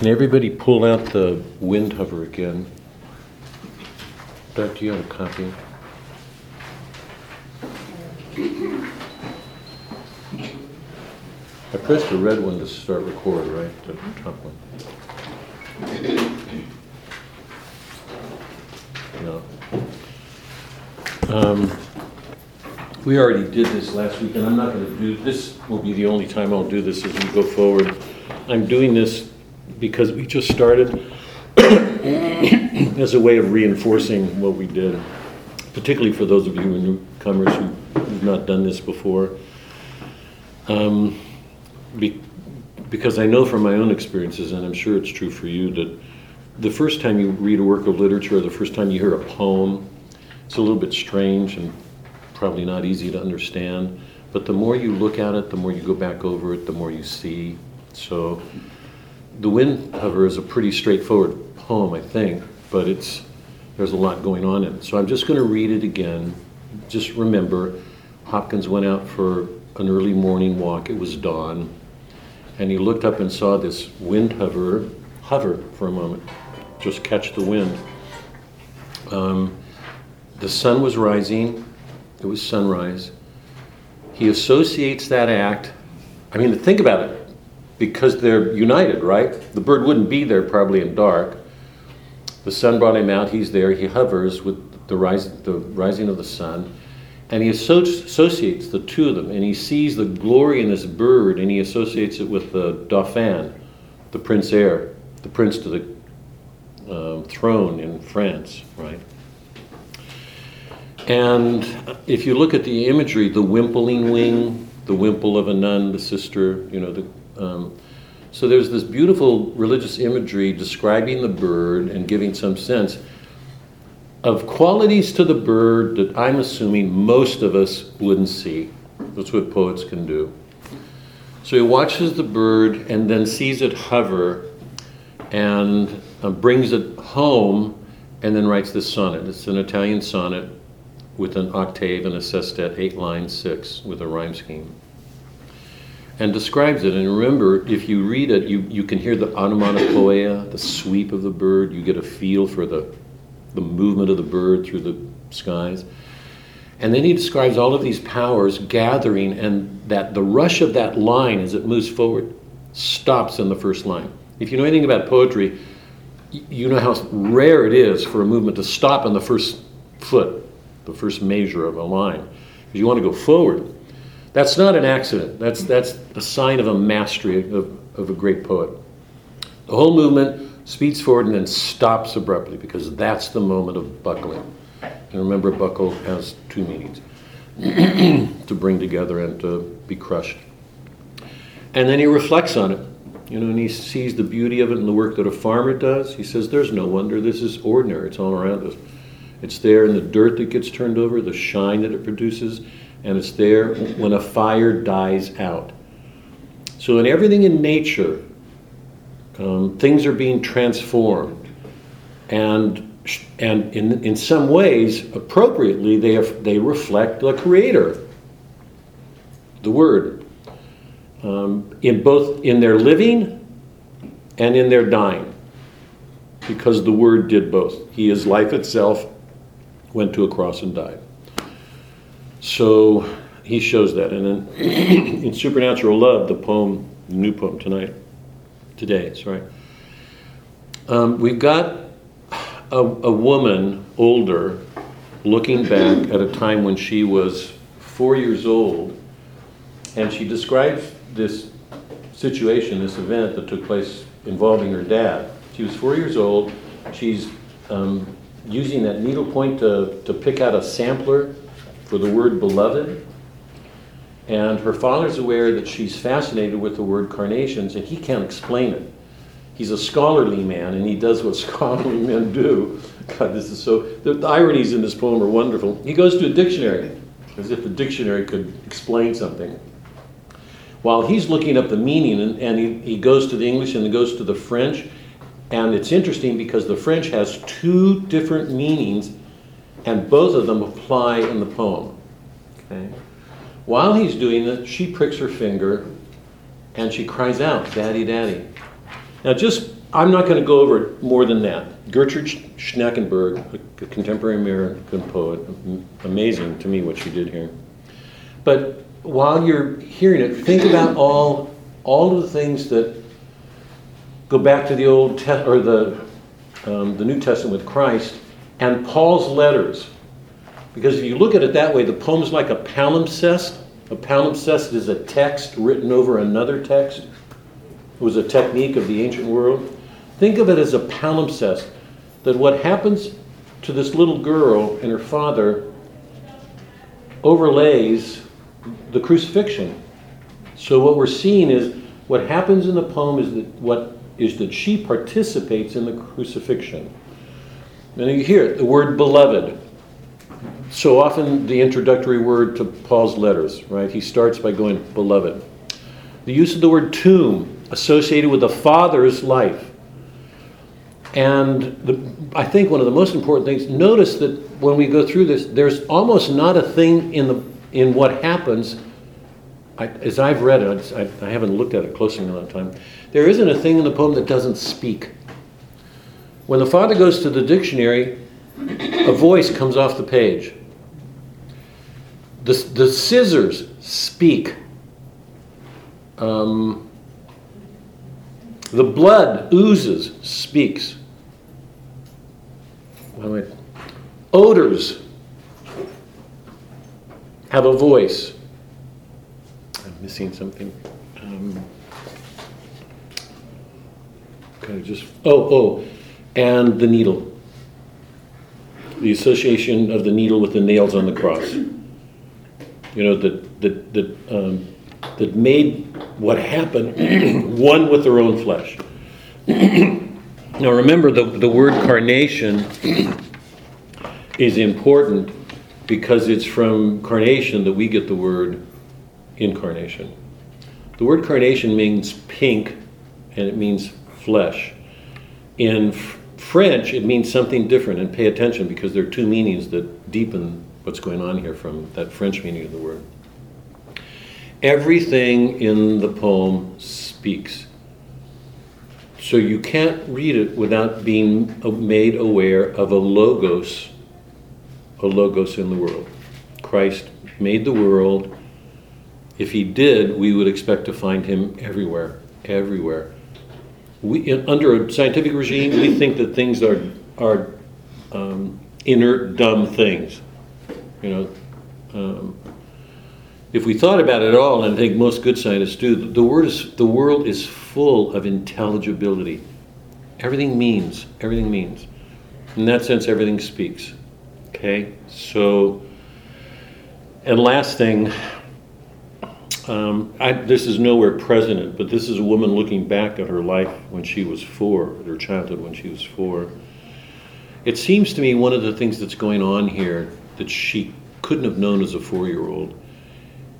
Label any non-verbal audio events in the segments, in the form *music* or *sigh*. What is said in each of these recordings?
Can everybody pull out the Windhover again? Doug, do you have a copy? I pressed the red one to start record, right? The top one. No. Um, We already did this last week, and I'm not gonna do, this will be the only time I'll do this as we go forward. I'm doing this because we just started *coughs* as a way of reinforcing what we did, particularly for those of you newcomers who- who've not done this before. Um, be- Because I know from my own experiences, and I'm sure it's true for you, that the first time you read a work of literature, or the first time you hear a poem, it's a little bit strange and probably not easy to understand. But the more you look at it, the more you go back over it, the more you see. So The Windhover is a pretty straightforward poem, I think, but it's, there's a lot going on in it. So I'm just going to read it again. Just remember, Hopkins went out for an early morning walk. It was dawn. And he looked up and saw this windhover, hover for a moment, just catch the wind. Um, the sun was rising, it was sunrise. He associates that act, I mean, think about it, because they're united, right? The bird wouldn't be there probably in dark. The sun brought him out, he's there, he hovers with the, rise, the rising of the sun, and he associates the two of them, and he sees the glory in this bird, and he associates it with the Dauphin, the Prince Heir, the prince to the um, throne in France, right? And if you look at the imagery, the wimpling wing, the wimple of a nun, the sister, you know, the, um, so there's this beautiful religious imagery describing the bird and giving some sense of qualities to the bird that I'm assuming most of us wouldn't see. That's what poets can do. So he watches the bird and then sees it hover and uh, brings it home and then writes this sonnet. It's an Italian sonnet with an octave and a sestet, eight lines, six, with a rhyme scheme. And describes it. And remember, if you read it, you, you can hear the onomatopoeia, the sweep of the bird. You get a feel for the, the movement of the bird through the skies. And then he describes all of these powers gathering, and that the rush of that line as it moves forward stops in the first line. If you know anything about poetry, you know how rare it is for a movement to stop in the first foot, the first measure of a line. Because you want to go forward. That's not an accident. That's, that's a sign of a mastery of, of a great poet. The whole movement speeds forward and then stops abruptly because that's the moment of buckling. And remember, buckle has two meanings *clears throat* to bring together and to be crushed. And then he reflects on it, you know, and he sees the beauty of it in the work that a farmer does. He says, There's no wonder, this is ordinary, it's all around us. It's there in the dirt that gets turned over, the shine that it produces, and it's there when a fire dies out. So, in everything in nature, um, things are being transformed. And and in, in some ways, appropriately, they, have, they reflect the Creator, the Word, um, in both in their living and in their dying, because the Word did both. He is life itself, went to a cross and died. So he shows that, and then *clears throat* in Supernatural Love, the poem, the new poem tonight, today, sorry, um, we've got a, a woman, older, looking back *clears throat* at a time when she was four years old, and she describes this situation, this event that took place involving her dad. She was four years old. She's um, using that needlepoint to, to pick out a sampler for the word beloved. And her father's aware that she's fascinated with the word carnations, and he can't explain it he's a scholarly man and he does what *laughs* scholarly men do. God, this is so. The, the, ironies in this poem are wonderful. He goes to a dictionary, as if the dictionary could explain something. While he's looking up the meaning, and, and he, he goes to the English and he goes to the French, and it's interesting because the French has two different meanings, and both of them apply in the poem. Okay? While he's doing it, she pricks her finger and she cries out, Daddy, Daddy. Now, just I'm not going to go over it more than that. Gertrude Schnackenberg, a contemporary American poet, amazing to me what she did here. But while you're hearing it, think about all all of the things that go back to the Old Te- or the um, the New Testament with Christ and Paul's letters. Because if you look at it that way, the poem's like a palimpsest. A palimpsest is a text written over another text. It was a technique of the ancient world. Think of it as a palimpsest that what happens to this little girl and her father overlays the crucifixion. So what we're seeing is what happens in the poem is that what is that she participates in the crucifixion. And you hear it, the word beloved. So often the introductory word to Paul's letters, right? He starts by going beloved. The use of the word tomb associated with the father's life. And the, I think one of the most important things, notice that when we go through this, there's almost not a thing in, the, in what happens, I, as I've read it, I, I haven't looked at it closely in a long time, there isn't a thing in the poem that doesn't speak. When the father goes to the dictionary, a voice comes off the page. The, the scissors speak. Um, the blood oozes, speaks. Odors have a voice. I'm missing something. Um, kind of just, oh, oh, and the needle. The association of the needle with the nails on the cross. You know, that, that, that, um, that made what happened *clears throat* one with their own flesh. *clears throat* now remember, the, the word carnation *clears throat* is important because it's from carnation that we get the word incarnation. The word carnation means pink and it means flesh. In French, it means something different, and pay attention because there are two meanings that deepen what's going on here from that French meaning of the word. Everything in the poem speaks. So you can't read it without being made aware of a logos, a logos in the world. Christ made the world. If he did, we would expect to find him everywhere, everywhere we, under a scientific regime, we think that things are, are um, inert, dumb things. You know, um, if we thought about it all, and I think most good scientists do, the, word is, the world is full of intelligibility. Everything means, everything means. In that sense, everything speaks. Okay? So, and last thing, um, I, this is nowhere present, but this is a woman looking back at her life when she was four, her childhood when she was four. It seems to me one of the things that's going on here that she couldn't have known as a four year old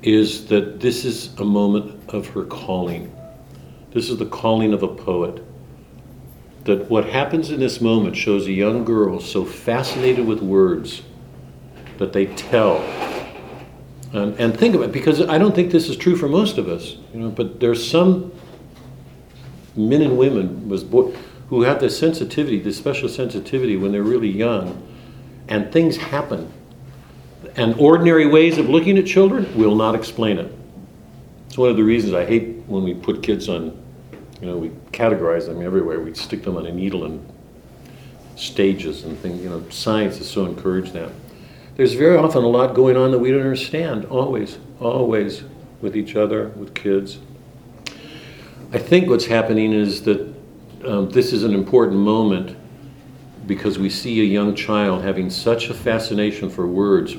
is that this is a moment of her calling. This is the calling of a poet. That what happens in this moment shows a young girl so fascinated with words that they tell and, and think about it, because I don't think this is true for most of us, you know, but there's some men and women was bo- who have this sensitivity, this special sensitivity when they're really young, and things happen. And ordinary ways of looking at children will not explain it. It's one of the reasons I hate when we put kids on, you know, we categorize them everywhere. We stick them on a needle and stages and things. You know, science is so encouraged now. There's very often a lot going on that we don't understand, always, always, with each other, with kids. I think what's happening is that um, this is an important moment because we see a young child having such a fascination for words,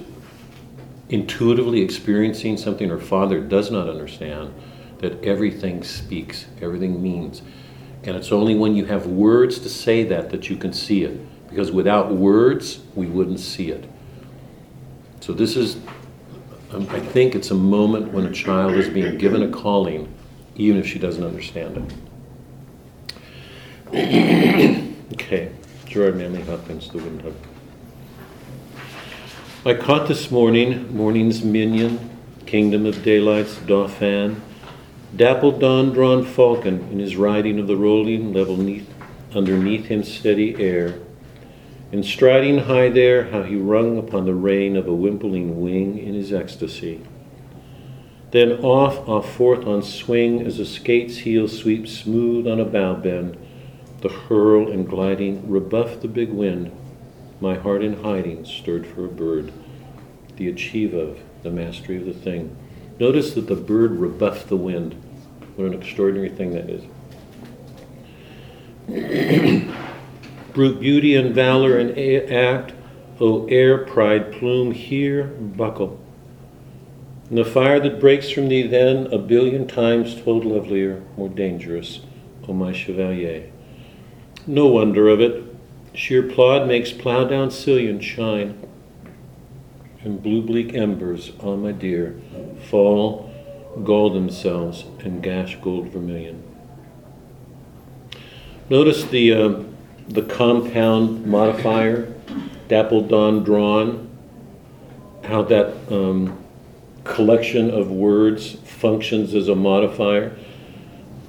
intuitively experiencing something her father does not understand, that everything speaks, everything means. And it's only when you have words to say that that you can see it. Because without words, we wouldn't see it. So this is, um, I think it's a moment when a child is being given a calling, even if she doesn't understand it. *coughs* okay, Gerard Manley Hopkins, The Wind Hug. I caught this morning, morning's minion, kingdom of daylight's dauphin, dappled dawn drawn falcon in his riding of the rolling level neath underneath him steady air. And striding high there, how he rung upon the rein of a wimpling wing in his ecstasy. Then off, off forth on swing as a skate's heel sweeps smooth on a bow bend, the hurl and gliding rebuff the big wind. My heart in hiding stirred for a bird, the achieve of, the mastery of the thing. Notice that the bird rebuffed the wind. What an extraordinary thing that is. *clears throat* Brute beauty and valor and act, O air, pride, plume, here, buckle. And the fire that breaks from thee then, a billion times told lovelier, more dangerous, O my chevalier. No wonder of it, sheer plod makes plow down sillion shine, and blue bleak embers, ah, my dear, fall, gall themselves, and gash gold vermilion. Notice the, uh, the compound modifier, dapple dawn drawn, how that um, collection of words functions as a modifier.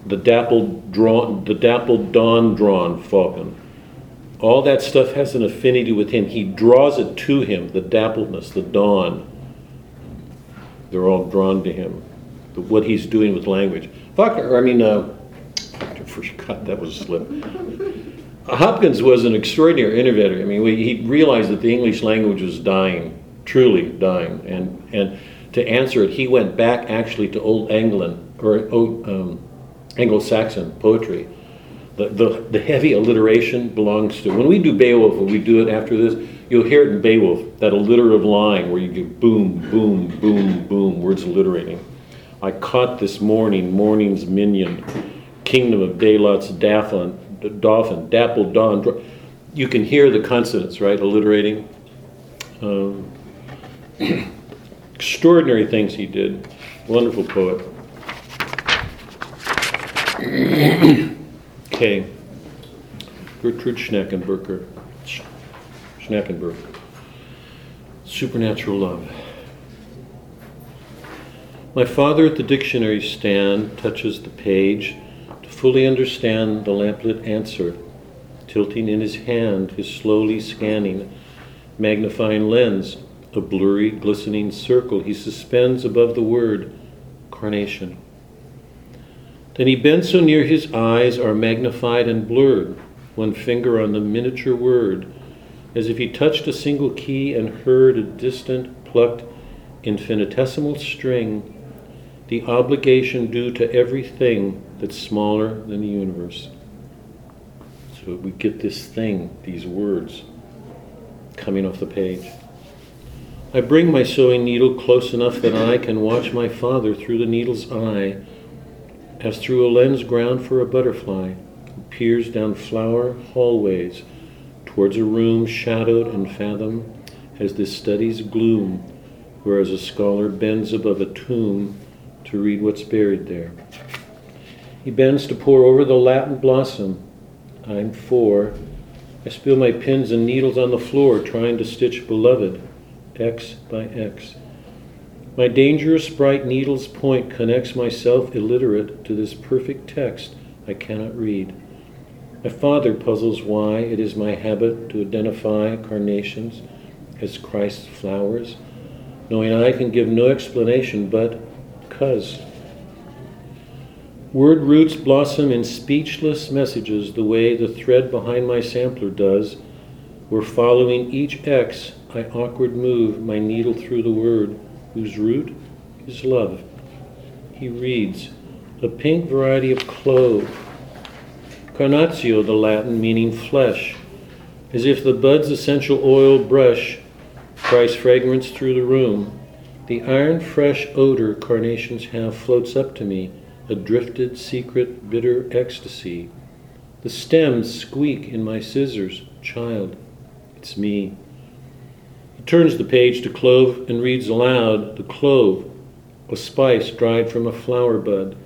The dappled drawn, the dappled dawn drawn falcon. All that stuff has an affinity with him. He draws it to him. The dappledness, the dawn. They're all drawn to him. The, what he's doing with language. Faulkner, I mean, uh, forgot that was a slip. Hopkins was an extraordinary innovator. I mean, he realized that the English language was dying, truly dying, and and to answer it, he went back actually to Old Anglian or um, Anglo-Saxon poetry. The, the, the heavy alliteration belongs to when we do Beowulf, when we do it after this, you'll hear it in Beowulf, that alliterative line where you get boom, boom, boom, boom, words alliterating. I caught this morning, morning's minion kingdom of Daylot's daffin, dolphin, dappled dawn. You can hear the consonants, right, alliterating. Um, extraordinary things he did. Wonderful poet. *coughs* okay. Gertrude Schnackenberger. Schnackenberg. Supernatural love. My father at the dictionary stand touches the page fully understand the lamplit answer, tilting in his hand his slowly scanning magnifying lens, a blurry, glistening circle he suspends above the word carnation. Then he bends so near his eyes are magnified and blurred, one finger on the miniature word, as if he touched a single key and heard a distant, plucked, infinitesimal string, the obligation due to everything that's smaller than the universe. So we get this thing, these words, coming off the page. I bring my sewing needle close enough that I can watch my father through the needle's eye, as through a lens ground for a butterfly, who peers down flower hallways towards a room shadowed and fathom as this study's gloom, whereas a scholar bends above a tomb to read what's buried there. He bends to pore over the Latin blossom. I'm four. I spill my pins and needles on the floor, trying to stitch beloved, X by X. My dangerous bright needle's point connects myself illiterate to this perfect text I cannot read. My father puzzles why it is my habit to identify carnations as Christ's flowers, knowing I can give no explanation but cuz. Word roots blossom in speechless messages the way the thread behind my sampler does, We're following each X I awkward move my needle through the word, whose root is love. He reads, a pink variety of clove. Carnatio, the Latin, meaning flesh, as if the bud's essential oil brush Christ's fragrance through the room. The iron fresh odor carnations have floats up to me a drifted, secret, bitter ecstasy. The stems squeak in my scissors. Child, it's me. He turns the page to clove and reads aloud the clove, a spice dried from a flower bud.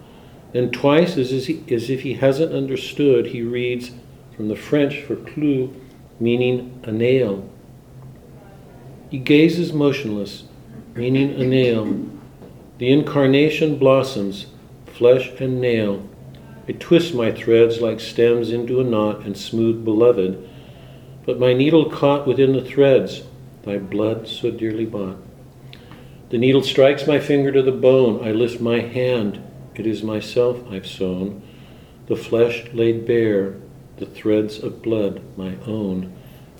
Then, twice as, as if he hasn't understood, he reads from the French for clou, meaning a nail. He gazes motionless, meaning a nail. The incarnation blossoms, flesh and nail, I twist my threads like stems into a knot and smooth beloved, but my needle caught within the threads, thy blood so dearly bought. The needle strikes my finger to the bone. I lift my hand. It is myself I've sewn. The flesh laid bare, the threads of blood my own.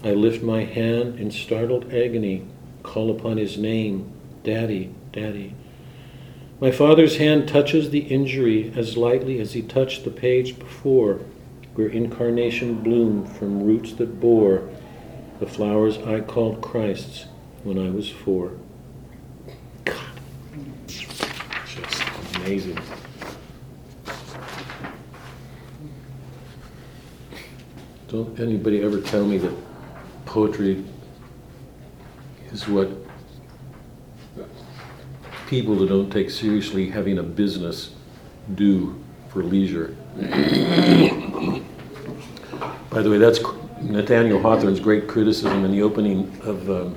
I lift my hand in startled agony, call upon his name, Daddy, Daddy. My father's hand touches the injury as lightly as he touched the page before, where incarnation bloomed from roots that bore the flowers I called Christ's when I was four. God, just amazing. Don't anybody ever tell me that poetry is what people who don't take seriously having a business do for leisure. By the way, that's Nathaniel Hawthorne's great criticism in the opening of, um,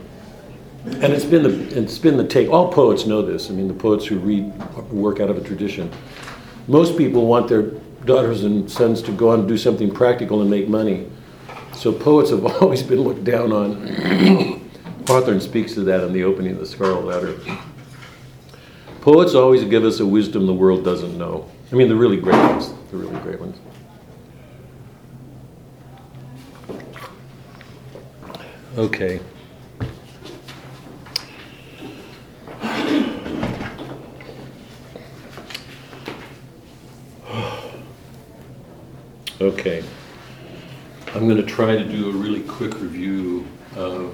and it's been the it's been the take. All poets know this. I mean, the poets who read work out of a tradition. Most people want their daughters and sons to go on and do something practical and make money. So poets have *laughs* always been looked down on. Hawthorne speaks to that in the opening of the Scarlet Letter. Poets always give us a wisdom the world doesn't know. I mean, the really great ones. The really great ones. Okay. Okay. I'm going to try to do a really quick review of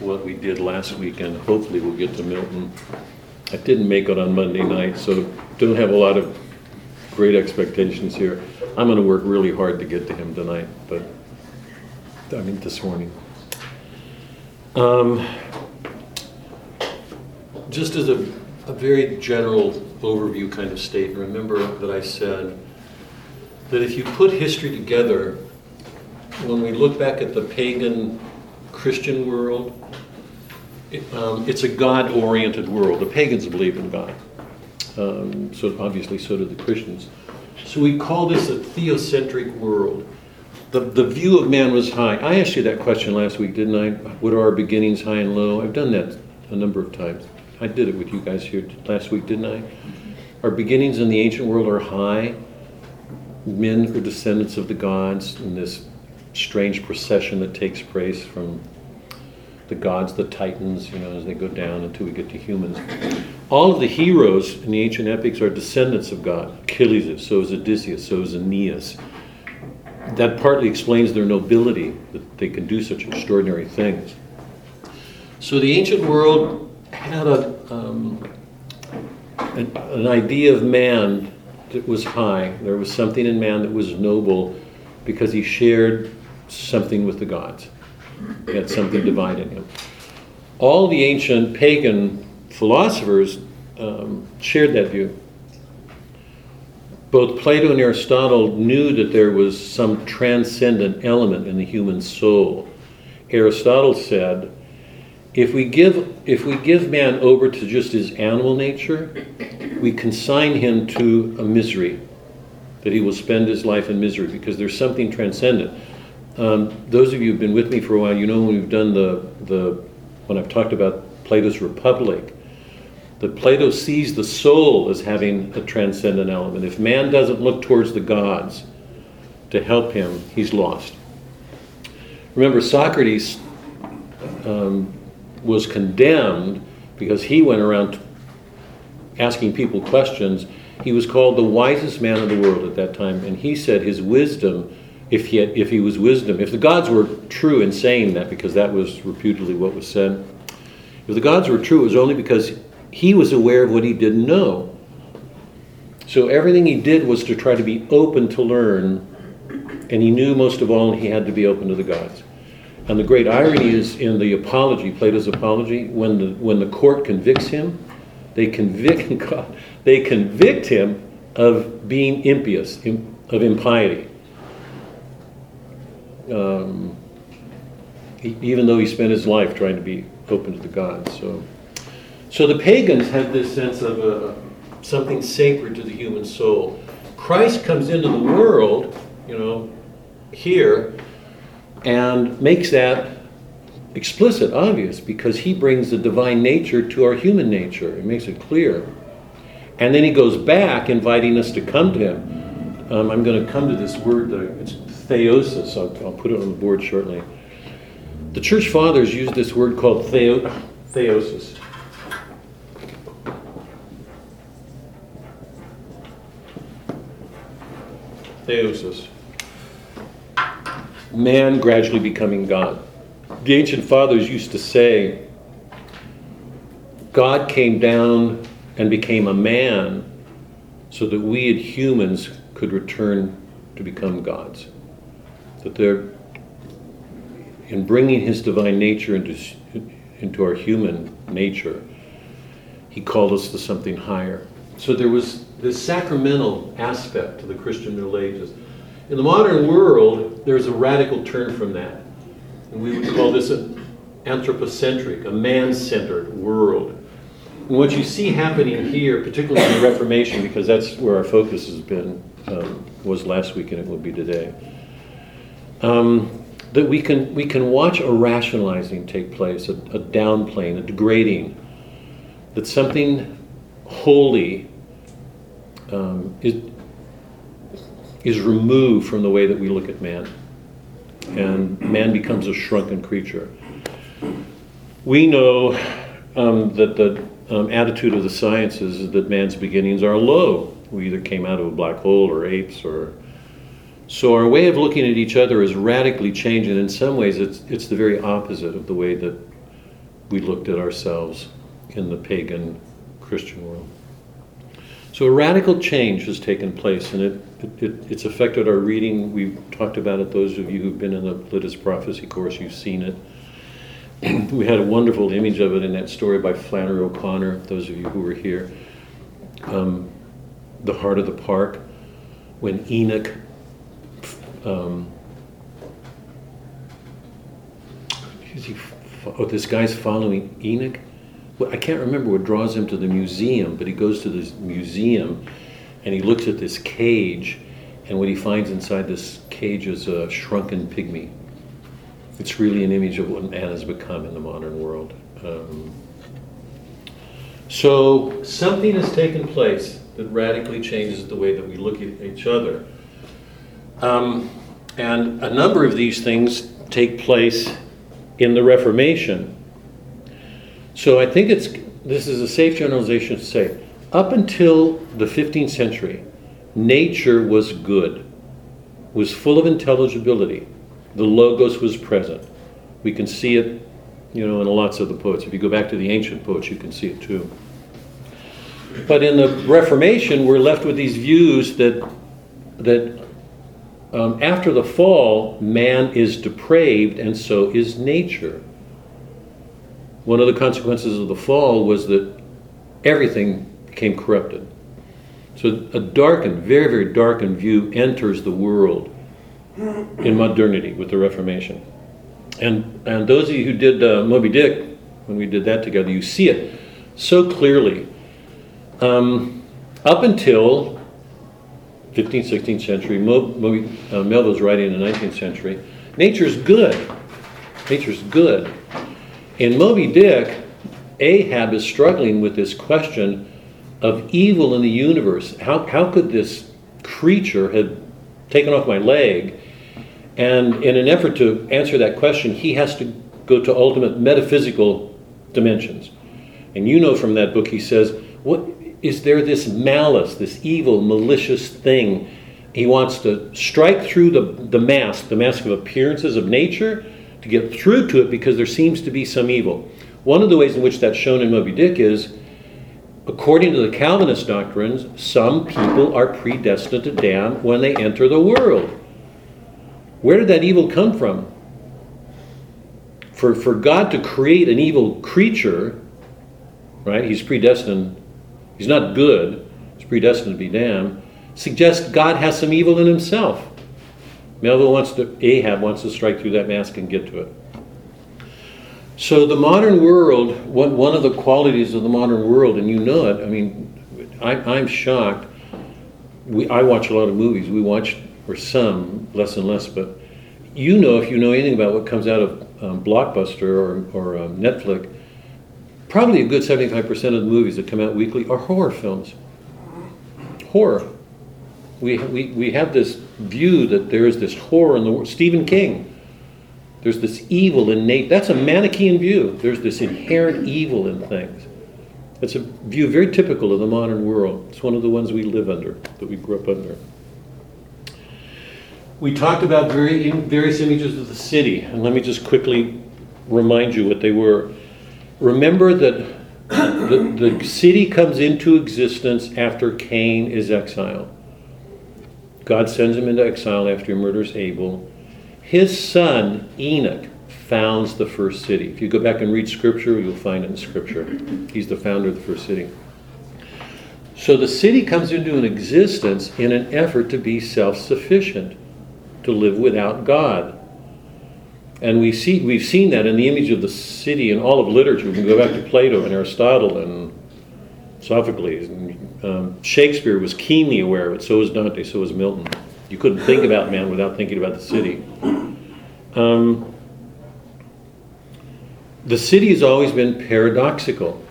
what we did last week, and hopefully we'll get to Milton. I didn't make it on Monday night, so don't have a lot of great expectations here. I'm going to work really hard to get to him tonight, but I mean this morning. Um, just as a, a very general overview kind of statement, remember that I said that if you put history together, when we look back at the pagan Christian world, um, it's a God oriented world. The pagans believe in God. Um, so obviously, so do the Christians. So we call this a theocentric world. The, the view of man was high. I asked you that question last week, didn't I? What are our beginnings, high and low? I've done that a number of times. I did it with you guys here last week, didn't I? Our beginnings in the ancient world are high. Men are descendants of the gods in this strange procession that takes place from the gods, the titans, you know, as they go down until we get to humans. All of the heroes in the ancient epics are descendants of God. Achilles is, so is Odysseus, so is Aeneas. That partly explains their nobility, that they can do such extraordinary things. So the ancient world had a, um, an, an idea of man that was high. There was something in man that was noble because he shared something with the gods. He had something divine in him. All the ancient pagan philosophers um, shared that view. Both Plato and Aristotle knew that there was some transcendent element in the human soul. Aristotle said, if we give if we give man over to just his animal nature, we consign him to a misery, that he will spend his life in misery because there's something transcendent. Um, those of you who've been with me for a while, you know when we've done the, the when I've talked about Plato's Republic, that Plato sees the soul as having a transcendent element. If man doesn't look towards the gods to help him, he's lost. Remember, Socrates um, was condemned because he went around asking people questions. He was called the wisest man of the world at that time, and he said his wisdom if he, had, if he was wisdom, if the gods were true in saying that, because that was reputedly what was said, if the gods were true, it was only because he was aware of what he didn't know. So everything he did was to try to be open to learn, and he knew most of all he had to be open to the gods. And the great irony is in the apology, Plato's apology, when the, when the court convicts him, they convict *laughs* God, they convict him of being impious, of impiety um, he, even though he spent his life trying to be open to the gods. So, so the pagans had this sense of uh, something sacred to the human soul. Christ comes into the world, you know, here, and makes that explicit, obvious, because he brings the divine nature to our human nature. It makes it clear. And then he goes back, inviting us to come to him. Um, I'm going to come to this word, uh, it's theosis. I'll, I'll, put it on the board shortly. The church fathers used this word called theo, theosis. Theosis. Man gradually becoming God. The ancient fathers used to say, God came down and became a man so that we as humans could return to become gods. They're, in bringing his divine nature into, into our human nature, he called us to something higher. So there was this sacramental aspect to the Christian Middle Ages. In the modern world, there's a radical turn from that. And we would call this an anthropocentric, a man centered world. And what you see happening here, particularly in the Reformation, because that's where our focus has been, um, was last week and it will be today, um, that we can, we can watch a rationalizing take place, a, a downplaying, a degrading, that something holy um, is, is removed from the way that we look at man. And man becomes a shrunken creature. We know um, that the um, attitude of the sciences is that man's beginnings are low. We either came out of a black hole or apes or. So our way of looking at each other is radically changing. In some ways, it's, it's the very opposite of the way that we looked at ourselves in the pagan Christian world. So a radical change has taken place, and it, it, it's affected our reading. We've talked about it. Those of you who've been in the Littus Prophecy course, you've seen it. *clears throat* we had a wonderful image of it in that story by Flannery O'Connor. Those of you who were here, um, the heart of the park, when Enoch. Um, he, oh, this guy's following Enoch I can't remember what draws him to the museum, but he goes to this museum and he looks at this cage, and what he finds inside this cage is a shrunken pygmy. It's really an image of what man has become in the modern world. Um, so something has taken place that radically changes the way that we look at each other. Um, and a number of these things take place in the Reformation. So I think it's this is a safe generalization to say up until the 15th century, nature was good, was full of intelligibility. The logos was present. We can see it, you know, in lots of the poets. If you go back to the ancient poets, you can see it too. But in the Reformation, we're left with these views that that um, after the fall, man is depraved, and so is nature one of the consequences of the fall was that everything became corrupted. So a darkened, very, very darkened view enters the world in modernity with the Reformation. And, and those of you who did uh, Moby Dick, when we did that together, you see it so clearly. Um, up until 15th, 16th century, Mo, Moby, uh, Melville's writing in the 19th century, nature's good. Nature's good. In Moby Dick, Ahab is struggling with this question of evil in the universe. How, how could this creature have taken off my leg? And in an effort to answer that question, he has to go to ultimate metaphysical dimensions. And you know from that book, he says, What is there this malice, this evil, malicious thing? He wants to strike through the, the mask, the mask of appearances of nature, to get through to it because there seems to be some evil. One of the ways in which that's shown in Moby Dick is, according to the Calvinist doctrines, some people are predestined to damn when they enter the world. Where did that evil come from? For, for God to create an evil creature, right, he's predestined, he's not good, he's predestined to be damned, suggests God has some evil in himself. Melville wants to, Ahab wants to strike through that mask and get to it. So the modern world, one, one of the qualities of the modern world, and you know it, I mean, I, I'm shocked. we, I watch a lot of movies. We watch, or some, less and less, but you know, if you know anything about what comes out of um, Blockbuster or, or um, Netflix, probably a good 75% of the movies that come out weekly are horror films. Horror. We, we, we have this view that there is this horror in the world. Stephen King. There's this evil innate. That's a Manichaean view. There's this inherent evil in things. It's a view very typical of the modern world. It's one of the ones we live under, that we grew up under. We talked about very, various images of the city, and let me just quickly remind you what they were. Remember that the, the city comes into existence after Cain is exiled. God sends him into exile after he murders Abel. His son, Enoch, founds the first city. If you go back and read scripture, you'll find it in scripture. He's the founder of the first city. So the city comes into an existence in an effort to be self sufficient, to live without God. And we see, we've seen that in the image of the city in all of literature. We can go back to Plato and Aristotle and Sophocles. And, um, Shakespeare was keenly aware of it, so was Dante, so was Milton. You couldn't think about man without thinking about the city. Um, the city has always been paradoxical.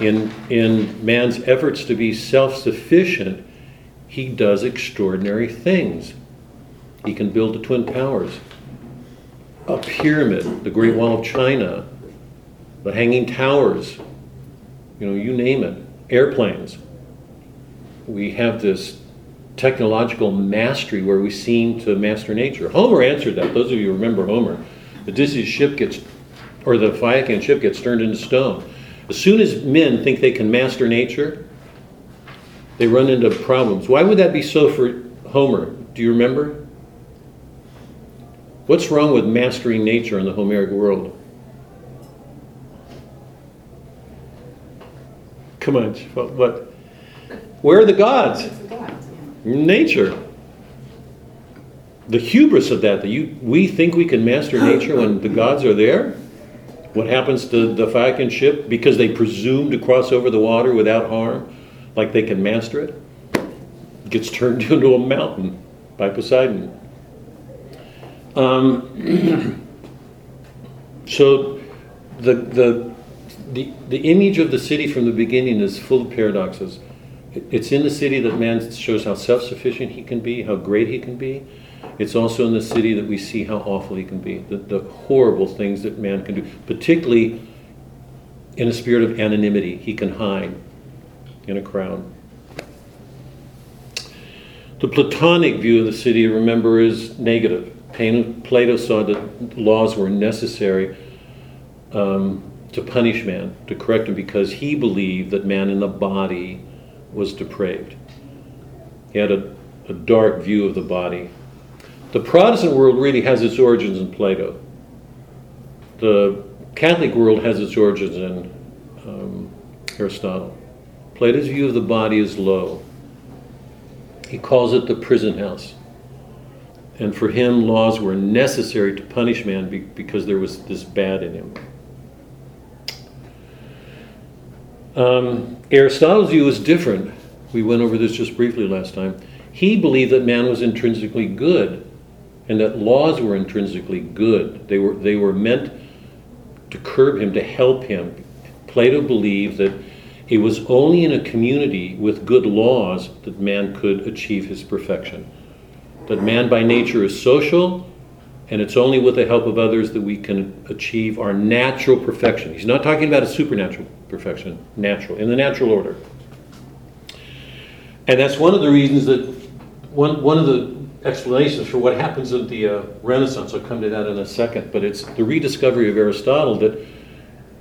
In, in man's efforts to be self sufficient, he does extraordinary things. He can build the Twin Towers, a pyramid, the Great Wall of China, the Hanging Towers, you know, you name it, airplanes. We have this technological mastery where we seem to master nature. Homer answered that. Those of you remember Homer. Odysseus' ship gets, or the Phaeacian ship gets turned into stone. As soon as men think they can master nature, they run into problems. Why would that be so for Homer? Do you remember? What's wrong with mastering nature in the Homeric world? Come on, what? Where are the gods? Nature. The hubris of that, that you, we think we can master nature when the gods are there. What happens to the Phaeacian ship because they presume to cross over the water without harm, like they can master it? it gets turned *laughs* into a mountain by Poseidon. Um, so the, the, the, the image of the city from the beginning is full of paradoxes. It's in the city that man shows how self sufficient he can be, how great he can be. It's also in the city that we see how awful he can be, the, the horrible things that man can do, particularly in a spirit of anonymity. He can hide in a crowd. The Platonic view of the city, remember, is negative. Plato saw that laws were necessary um, to punish man, to correct him, because he believed that man in the body was depraved. He had a, a dark view of the body. The Protestant world really has its origins in Plato. The Catholic world has its origins in um, Aristotle. Plato's view of the body is low. He calls it the prison house. And for him, laws were necessary to punish man because there was this bad in him. Um, Aristotle's view is different. We went over this just briefly last time. He believed that man was intrinsically good and that laws were intrinsically good. They were, they were meant to curb him, to help him. Plato believed that it was only in a community with good laws that man could achieve his perfection. That man by nature is social, and it's only with the help of others that we can achieve our natural perfection. He's not talking about a supernatural perfection, natural, in the natural order. And that's one of the reasons that, one, one of the explanations for what happens in the uh, Renaissance, I'll come to that in a second, but it's the rediscovery of Aristotle that,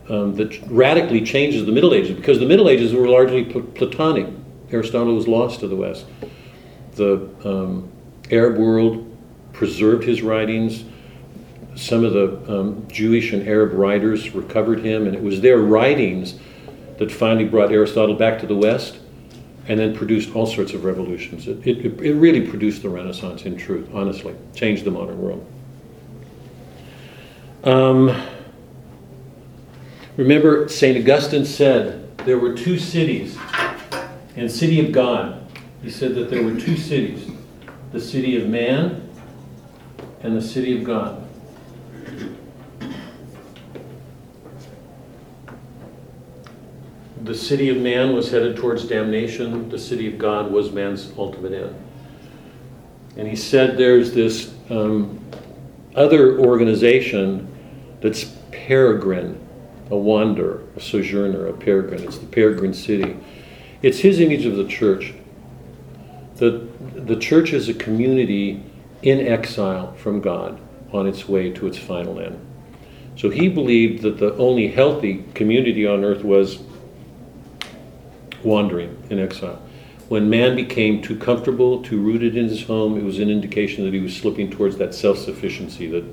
um, that radically changes the Middle Ages, because the Middle Ages were largely Platonic. Aristotle was lost to the West. The um, Arab world preserved his writings some of the um, Jewish and Arab writers recovered him, and it was their writings that finally brought Aristotle back to the West and then produced all sorts of revolutions. It, it, it really produced the Renaissance, in truth, honestly, changed the modern world. Um, remember, St. Augustine said there were two cities, and city of God he said that there were two cities the city of man and the city of God. The city of man was headed towards damnation, the city of God was man's ultimate end. And he said there's this um, other organization that's peregrine, a wanderer, a sojourner, a peregrine. It's the peregrine city. It's his image of the church. The, the church is a community in exile from God on its way to its final end. So he believed that the only healthy community on earth was wandering in exile. When man became too comfortable, too rooted in his home, it was an indication that he was slipping towards that self sufficiency that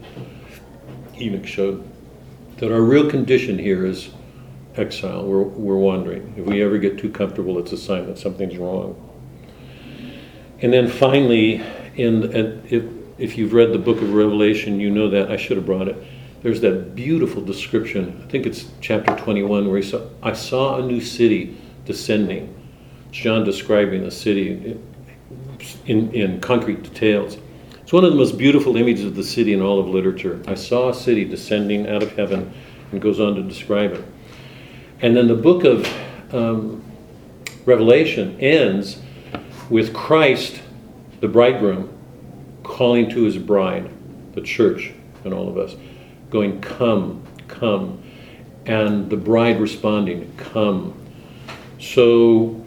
Enoch showed. That our real condition here is exile, we're, we're wandering. If we ever get too comfortable, it's a sign that something's wrong. And then finally, in, if, if you've read the book of Revelation, you know that. I should have brought it. There's that beautiful description. I think it's chapter 21 where he saw, I saw a new city descending. John describing the city in, in concrete details. It's one of the most beautiful images of the city in all of literature. I saw a city descending out of heaven and goes on to describe it. And then the book of um, Revelation ends with Christ, the bridegroom, calling to his bride, the church, and all of us, going, Come, come. And the bride responding, Come. So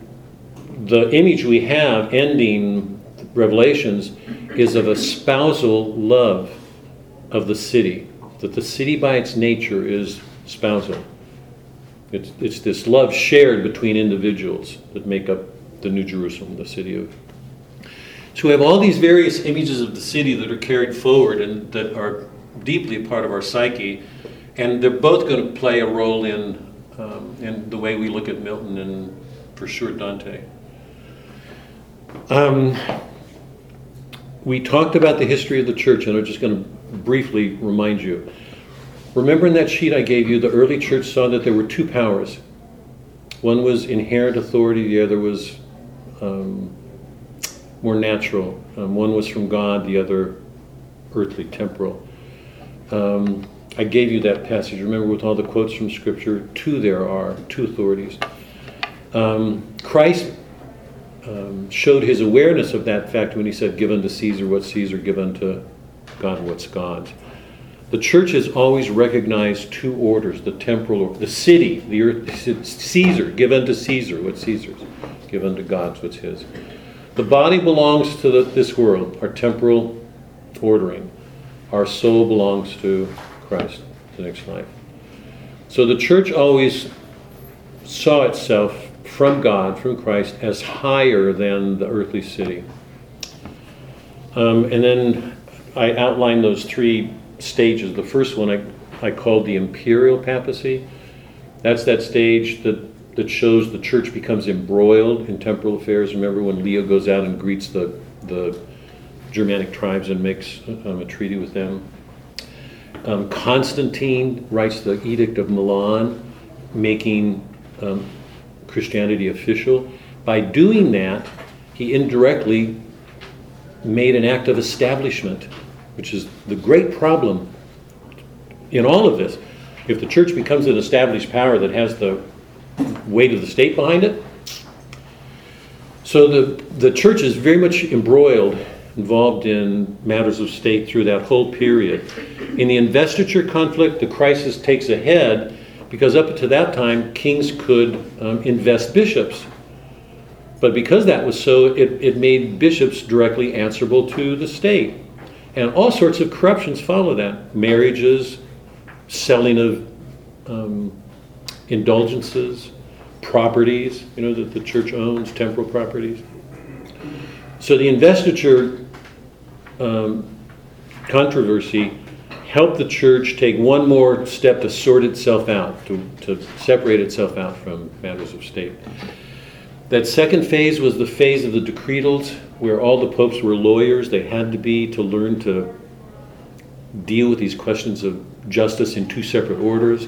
the image we have ending Revelations is of a spousal love of the city, that the city by its nature is spousal. It's, it's this love shared between individuals that make up the New Jerusalem, the city of. So we have all these various images of the city that are carried forward and that are deeply a part of our psyche, and they're both going to play a role in, um, in the way we look at Milton and, for sure, Dante. Um, we talked about the history of the church, and I'm just going to briefly remind you. Remember in that sheet I gave you, the early church saw that there were two powers. One was inherent authority, the other was um, more natural. Um, one was from God, the other earthly, temporal. Um, I gave you that passage. Remember, with all the quotes from Scripture, two there are, two authorities. Um, Christ um, showed his awareness of that fact when he said, Give unto Caesar what Caesar, give unto God what's God's. The church has always recognized two orders the temporal, the city, the earth, *laughs* Caesar, give unto Caesar what's Caesar's, give unto God's what's his. The body belongs to the, this world, our temporal ordering. Our soul belongs to Christ, the next life. So the church always saw itself from God, from Christ, as higher than the earthly city. Um, and then I outlined those three stages. The first one I, I called the imperial papacy. That's that stage that, that shows the church becomes embroiled in temporal affairs. Remember when Leo goes out and greets the, the Germanic tribes and makes um, a treaty with them? Um, Constantine writes the Edict of Milan, making um, Christianity official. By doing that, he indirectly made an act of establishment, which is the great problem in all of this. If the church becomes an established power that has the weight of the state behind it, so the, the church is very much embroiled, involved in matters of state through that whole period. In the investiture conflict, the crisis takes a head because up to that time, kings could um, invest bishops. But because that was so, it, it made bishops directly answerable to the state. And all sorts of corruptions follow that marriages, selling of um, indulgences, properties, you know, that the church owns, temporal properties. So the investiture um, controversy helped the church take one more step to sort itself out, to, to separate itself out from matters of state. That second phase was the phase of the decretals, where all the popes were lawyers. They had to be to learn to deal with these questions of justice in two separate orders.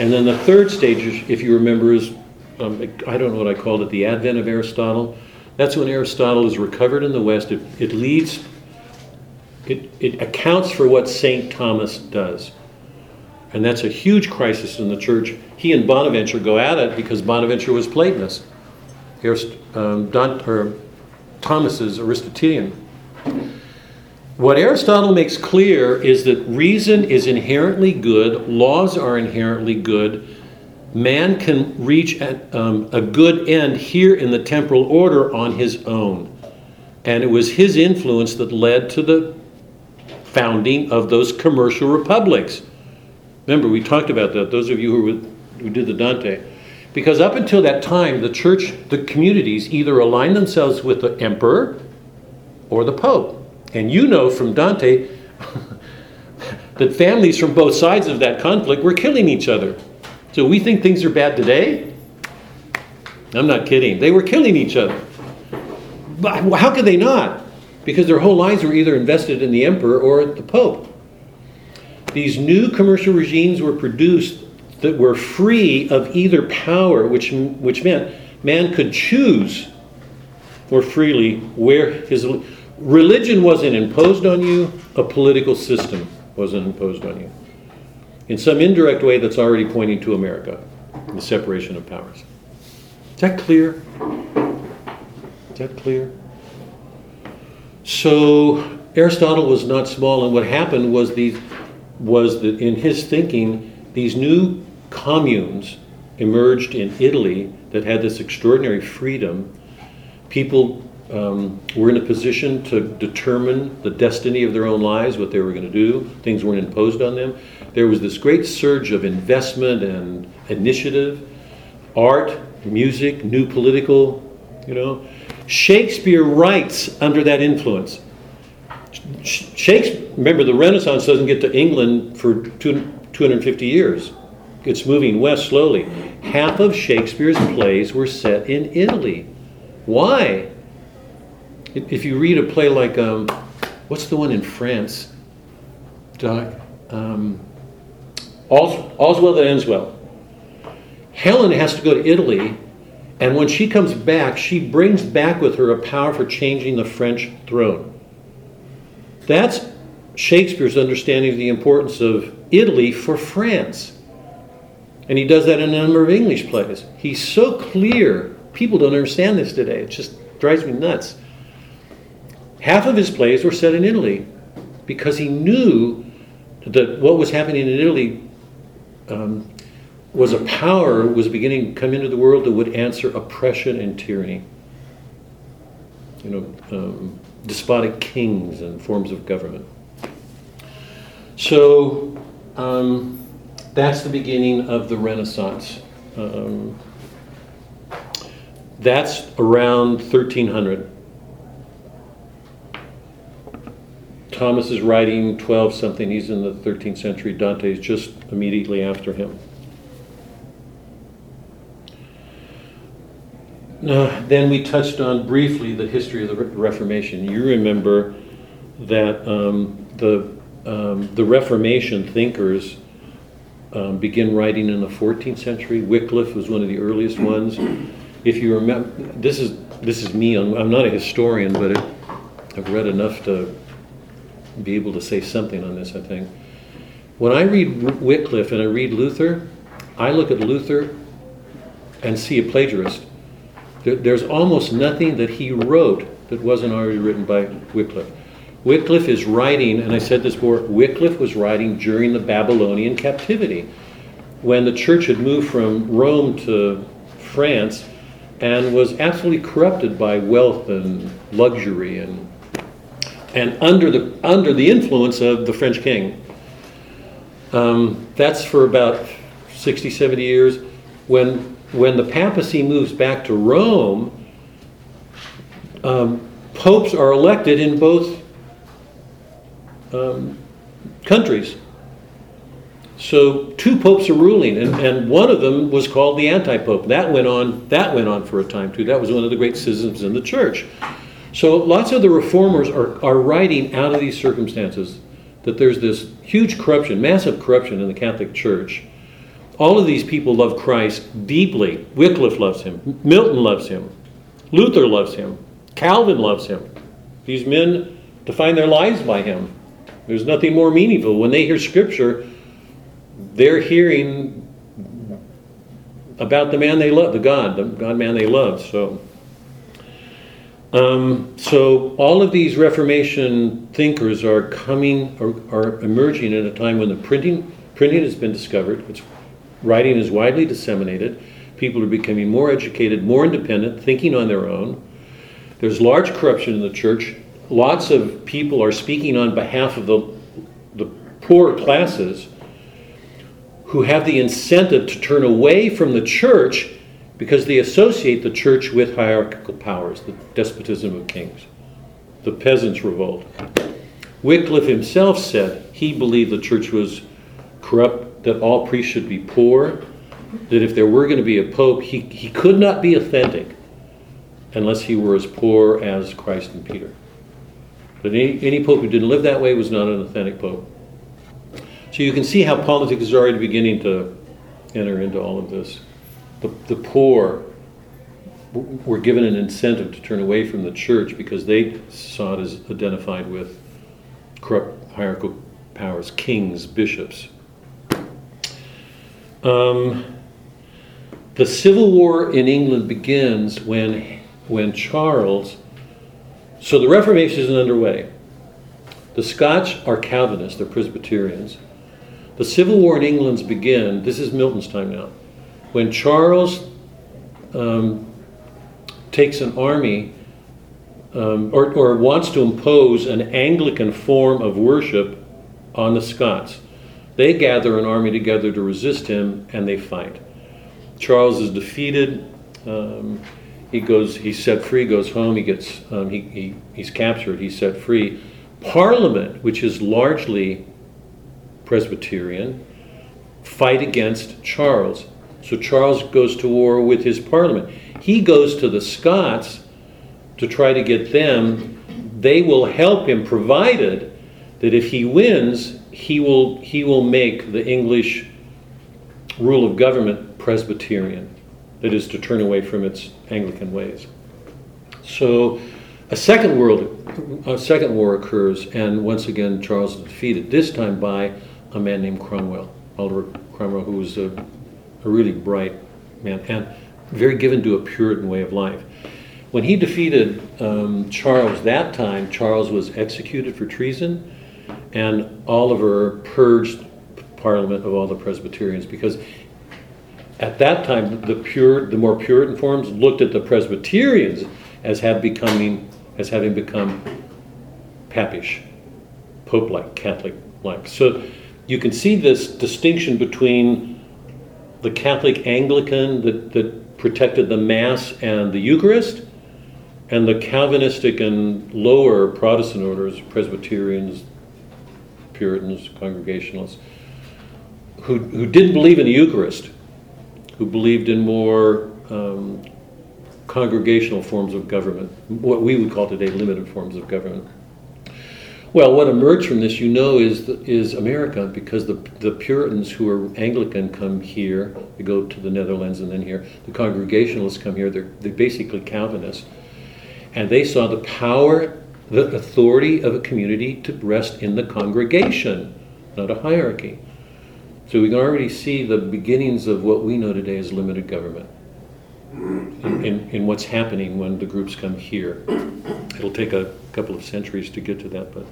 And then the third stage, if you remember, is um, I don't know what I called it, the advent of Aristotle. That's when Aristotle is recovered in the West. It, it leads, it, it accounts for what St. Thomas does. And that's a huge crisis in the church. He and Bonaventure go at it because Bonaventure was Platonist. Arist- um, Don, or Thomas is Aristotelian. What Aristotle makes clear is that reason is inherently good, laws are inherently good. Man can reach at, um, a good end here in the temporal order on his own. And it was his influence that led to the founding of those commercial republics. Remember, we talked about that, those of you who, who did the Dante. Because up until that time, the church, the communities either aligned themselves with the emperor or the pope. And you know from Dante *laughs* that families from both sides of that conflict were killing each other. So we think things are bad today? I'm not kidding. They were killing each other. But how could they not? Because their whole lives were either invested in the emperor or the pope. These new commercial regimes were produced that were free of either power, which, which meant man could choose more freely where his religion wasn't imposed on you, a political system wasn't imposed on you. In some indirect way, that's already pointing to America, the separation of powers. Is that clear? Is that clear? So Aristotle was not small, and what happened was these was that in his thinking, these new communes emerged in Italy that had this extraordinary freedom. People um, were in a position to determine the destiny of their own lives, what they were going to do. Things weren't imposed on them. There was this great surge of investment and initiative, art, music, new political, you know. Shakespeare writes under that influence. Shakespeare, remember, the Renaissance doesn't get to England for two, 250 years. It's moving west slowly. Half of Shakespeare's plays were set in Italy. Why? If you read a play like, um, what's the one in France? Doc? Um, All's, all's well that ends well. Helen has to go to Italy, and when she comes back, she brings back with her a power for changing the French throne. That's Shakespeare's understanding of the importance of Italy for France. And he does that in a number of English plays. He's so clear. People don't understand this today. It just drives me nuts. Half of his plays were set in Italy because he knew that what was happening in Italy um, was a power was beginning to come into the world that would answer oppression and tyranny. You know, um, despotic kings and forms of government. So um, that's the beginning of the Renaissance. Um, that's around 1300. Thomas is writing 12 something, he's in the 13th century, Dante is just immediately after him. Now, then we touched on briefly the history of the Reformation. You remember that um, the, um, the Reformation thinkers um, begin writing in the 14th century. Wycliffe was one of the earliest ones. If you remember, this is, this is me, I'm, I'm not a historian, but it, I've read enough to be able to say something on this, I think. When I read Wycliffe and I read Luther, I look at Luther and see a plagiarist. There's almost nothing that he wrote that wasn't already written by Wycliffe. Wycliffe is writing, and I said this before, Wycliffe was writing during the Babylonian captivity when the church had moved from Rome to France and was absolutely corrupted by wealth and luxury and and under the under the influence of the French king. Um, that's for about 60, 70 years. When when the papacy moves back to Rome, um, popes are elected in both um, countries. So two popes are ruling, and, and one of them was called the anti-pope. That went on. That went on for a time too. That was one of the great schisms in the church. So lots of the reformers are, are writing out of these circumstances that there's this huge corruption, massive corruption in the Catholic Church. All of these people love Christ deeply. Wycliffe loves him. Milton loves him. Luther loves him. Calvin loves him. These men define their lives by him. There's nothing more meaningful. When they hear scripture, they're hearing about the man they love, the God, the God man they love. So, um, so all of these Reformation thinkers are coming or are emerging at a time when the printing printing has been discovered. It's writing is widely disseminated. People are becoming more educated, more independent, thinking on their own. There's large corruption in the church. Lots of people are speaking on behalf of the, the poor classes who have the incentive to turn away from the church because they associate the church with hierarchical powers, the despotism of kings, the peasants' revolt. Wycliffe himself said he believed the church was corrupt, that all priests should be poor, that if there were going to be a pope, he, he could not be authentic unless he were as poor as Christ and Peter. But any, any pope who didn't live that way was not an authentic pope. So you can see how politics is already beginning to enter into all of this. The, the poor were given an incentive to turn away from the church because they saw it as identified with corrupt hierarchical powers, kings, bishops. Um, the Civil War in England begins when, when Charles, so the Reformation isn't underway. The Scotch are Calvinists, they're Presbyterians. The Civil War in England's begin, this is Milton's time now, when Charles um, takes an army um, or, or wants to impose an Anglican form of worship on the Scots. They gather an army together to resist him and they fight. Charles is defeated. Um, he goes, he's set free, goes home, he gets, um, he, he, he's captured, he's set free. Parliament, which is largely Presbyterian, fight against Charles. So Charles goes to war with his parliament. He goes to the Scots to try to get them. They will help him, provided that if he wins, he will, he will make the English rule of government Presbyterian, that is, to turn away from its Anglican ways. So a second world, a second war occurs, and once again Charles is defeated. This time by a man named Cromwell, Oliver Cromwell, who was a, a really bright man and very given to a Puritan way of life. When he defeated um, Charles that time, Charles was executed for treason, and Oliver purged Parliament of all the Presbyterians because at that time the pure, the more Puritan forms looked at the Presbyterians as have becoming as having become papish, pope-like, Catholic-like. So you can see this distinction between the Catholic Anglican that, that protected the Mass and the Eucharist, and the Calvinistic and lower Protestant orders, Presbyterians, Puritans, Congregationalists, who, who didn't believe in the Eucharist, who believed in more um, congregational forms of government, what we would call today limited forms of government. Well, what emerged from this, you know, is is America because the the Puritans who are Anglican come here, they go to the Netherlands and then here. The Congregationalists come here. They're they're basically Calvinists, and they saw the power, the authority of a community to rest in the congregation, not a hierarchy. So we can already see the beginnings of what we know today as limited government. In, in, in what's happening when the groups come here. It'll take a couple of centuries to get to that, but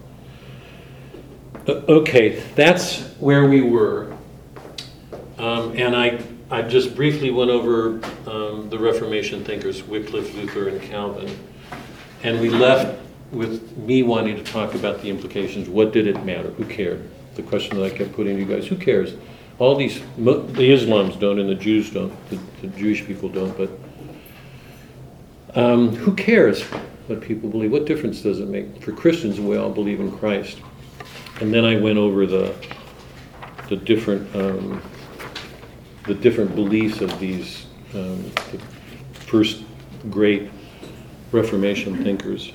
okay, that's where we were. Um, and I, I just briefly went over um, the Reformation thinkers, Wycliffe, Luther, and Calvin. And we left with me wanting to talk about the implications. What did it matter? Who cared? The question that I kept putting to you guys who cares? All these, the Islams don't and the Jews don't, the, the Jewish people don't, but um, who cares what people believe? What difference does it make? For Christians, we all believe in Christ. And then I went over the, the different, um, the different beliefs of these um, the first great Reformation thinkers.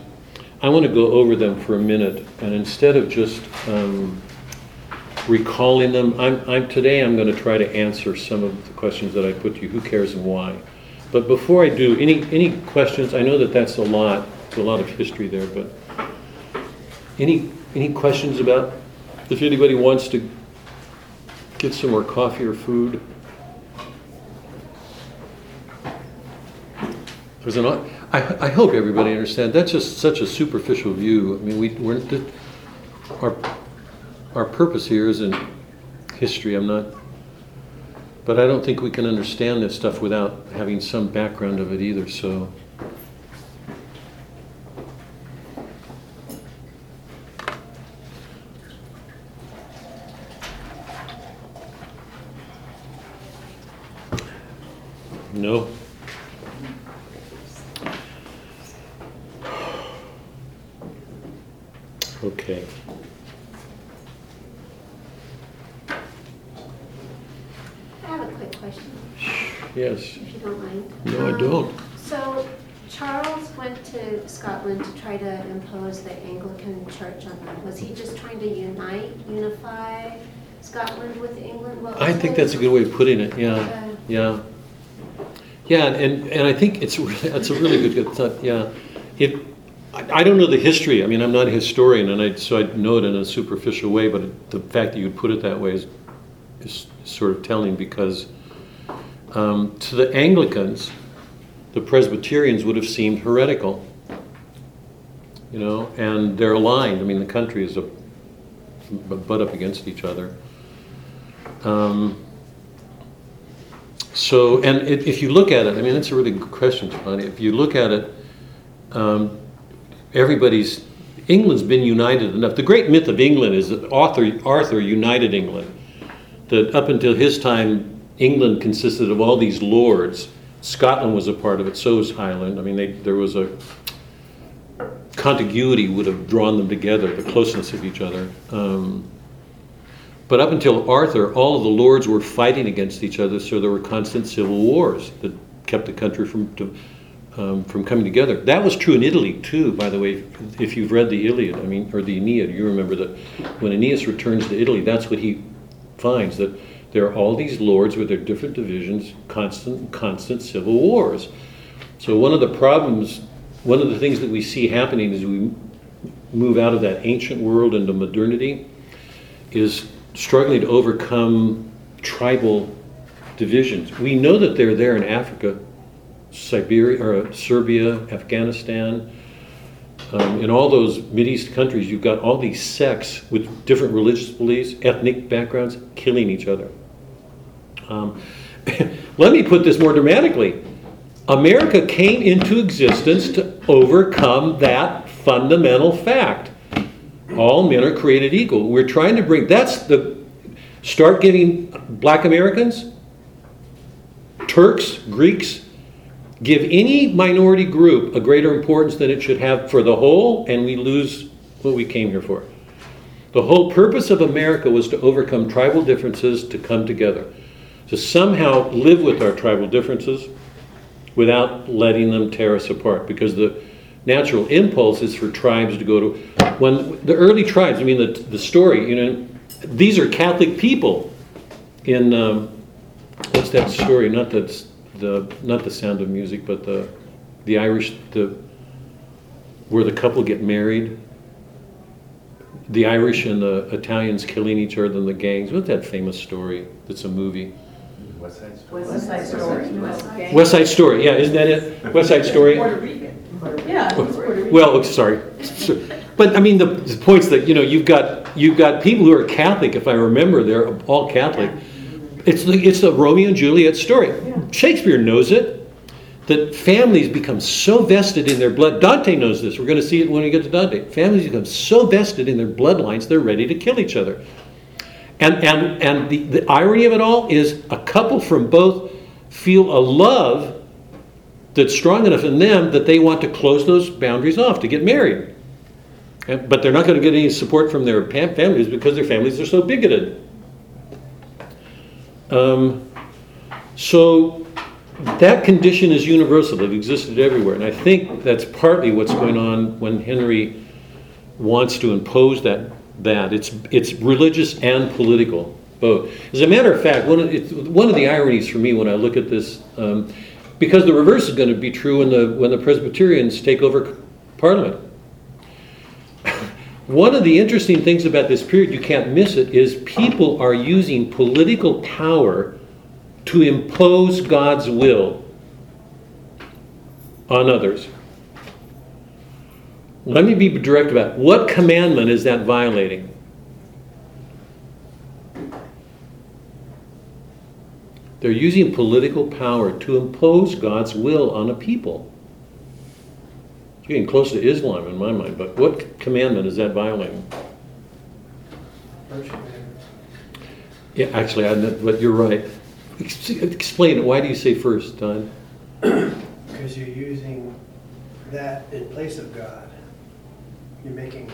I want to go over them for a minute, and instead of just um, recalling them, I'm, I'm, today I'm going to try to answer some of the questions that I put to you. Who cares and why? But before I do, any any questions? I know that that's a lot, There's a lot of history there, but any any questions about if anybody wants to get some more coffee or food? There's an, I, I hope everybody understands, that's just such a superficial view. I mean, we, we're, our, our purpose here isn't history, I'm not, but I don't think we can understand this stuff without having some background of it either, so. No? Okay. I have a quick question, Yes. if you don't mind. No, I Um, don't. So Charles went to Scotland to try to impose the Anglican Church on them. Was he just trying to unite, unify Scotland with England? What I was think that's a good way of putting it, yeah, Uh, yeah. Yeah, and, and I think it's, that's a really good, good thought, yeah. It, I I don't know the history, I mean, I'm not a historian, and I, so I know it in a superficial way, but it- the fact that you put it that way is, is sort of telling, because um, to the Anglicans, the Presbyterians would have seemed heretical, you know, and they're aligned, I mean, the country is a, butt up against each other. Um, so, and if, if you look at it, I mean, that's a really good question, Giovanni. If you look at it, um, everybody's England's been united enough. The great myth of England is that Arthur, Arthur united England. That up until his time, England consisted of all these lords. Scotland was a part of it. So was Highland. I mean, they, there was a contiguity would have drawn them together, the closeness of each other. Um, but up until Arthur, all of the lords were fighting against each other, so there were constant civil wars that kept the country from to, um, from coming together. That was true in Italy too, by the way. If you've read the Iliad, I mean, or the Aeneid, you remember that when Aeneas returns to Italy, that's what he finds that there are all these lords with their different divisions, constant constant civil wars. So one of the problems, one of the things that we see happening as we move out of that ancient world into modernity is struggling to overcome tribal divisions. We know that they're there in Africa, Siberia, or uh, Serbia, Afghanistan. Um, in all those Mideast countries, you've got all these sects with different religious beliefs, ethnic backgrounds, killing each other. Um, *laughs* let me put this more dramatically. America came into existence to overcome that fundamental fact. All men are created equal. We're trying to bring that's the start giving black Americans, Turks, Greeks, give any minority group a greater importance than it should have for the whole, and we lose what we came here for. The whole purpose of America was to overcome tribal differences to come together, to somehow live with our tribal differences without letting them tear us apart, because the natural impulse is for tribes to go to. When the early tribes i mean the, the story you know these are catholic people in um, what's that story? Not that the not the sound of music but the the irish the where the couple get married. The irish and the italians killing each other in the gangs. What's that famous story? That's a movie. West Side Story. West Side Story. Gang. west side story yeah isn't that it? West side story Puerto Rican. Yeah, it's Puerto Rican. Well, sorry, but I mean the, the points that you know you've got you've got people who are Catholic. If I remember, they're all Catholic. It's the it's the Romeo and Juliet story. Shakespeare knows it. That families become so vested in their blood. Dante knows this. We're going to see it when we get to Dante. Families become so vested in their bloodlines they're ready to kill each other. And and and the, the irony of it all is a couple from both feel a love that's strong enough in them that they want to close those boundaries off to get married. And- but they're not going to get any support from their families because their families are so bigoted. Um, so that condition is universal. It existed everywhere. And I think that's partly what's going on when Henry wants to impose that. That it's it's religious and political both. As a matter of fact, one of one of the ironies for me when I look at this, um, because the reverse is going to be true when the when the Presbyterians take over Parliament. *laughs* One of the interesting things about this period, you can't miss it, is people are using political power to impose God's will on others. Let me be direct about it. what commandment is that violating? They're using political power to impose God's will on a people. It's getting close to Islam in my mind, but what commandment is that violating? Yeah, actually, I, but you're right. Explain it. Why do you say first, Don? *clears throat* Because you're using that in place of God. You're making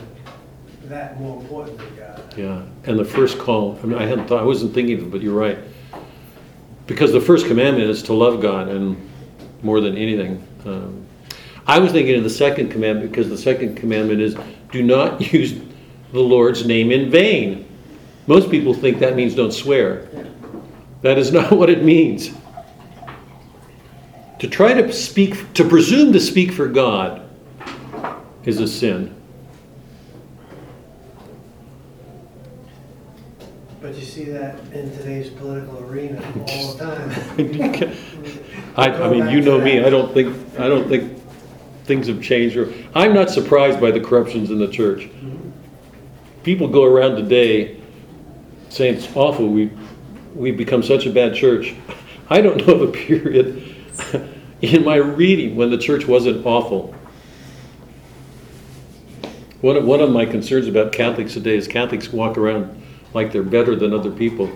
that more important than God. Yeah, and the first call. I mean, I hadn't thought. I wasn't thinking of it, but you're right. Because the first commandment is to love God, and more than anything, um, I was thinking of the second commandment because the second commandment is do not *laughs* use the Lord's name in vain. Most people think that means don't swear. That is *laughs* not what it means. To try to speak, to presume to speak for God is a sin. But you see that in today's political arena all the time. *laughs* I, I mean, you know me, I don't think, I don't think things have changed. or I'm not surprised by the corruptions in the church. People go around today saying it's awful, we, we've become such a bad church. *laughs* I don't know of a period *laughs* in my reading when the church wasn't awful. One of, one of my concerns about Catholics today is Catholics walk around like they're better than other people.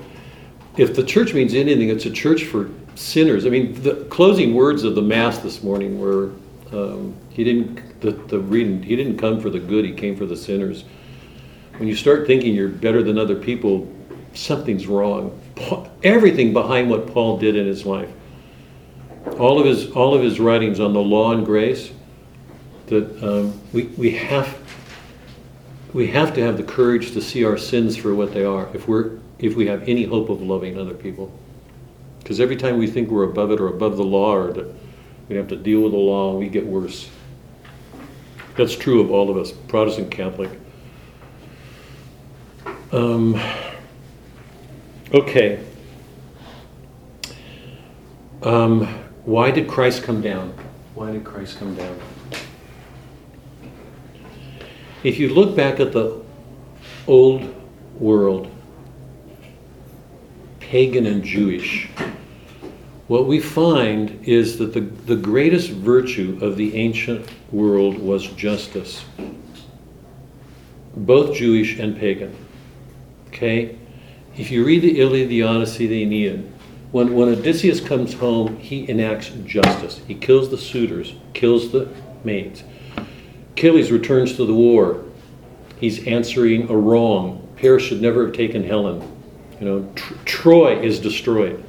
If the church means anything, it's a church for sinners. I mean, the closing words of the Mass this morning were um, he didn't, the, the reading, he didn't come for the good, he came for the sinners. When you start thinking you're better than other people, something's wrong. Paul, everything behind what Paul did in his life, all of his, all of his writings on the law and grace, that um, we, we have we have to have the courage to see our sins for what they are if we're if we have any hope of loving other people. Because every time we think we're above it or above the law or that we have to deal with the law we get worse. That's true of all of us protestant catholic. Um, okay. Um, why did christ come down? Why did christ come down if you look back at the old world, pagan and Jewish, what we find is that the, the greatest virtue of the ancient world was justice, both Jewish and pagan. Okay? If you read the Iliad, the Odyssey, the Aeneid, when, when Odysseus comes home, he enacts justice. He kills the suitors, kills the maids. Achilles returns to the war. He's answering a wrong. Paris should never have taken Helen. You know, Tr- Troy is destroyed.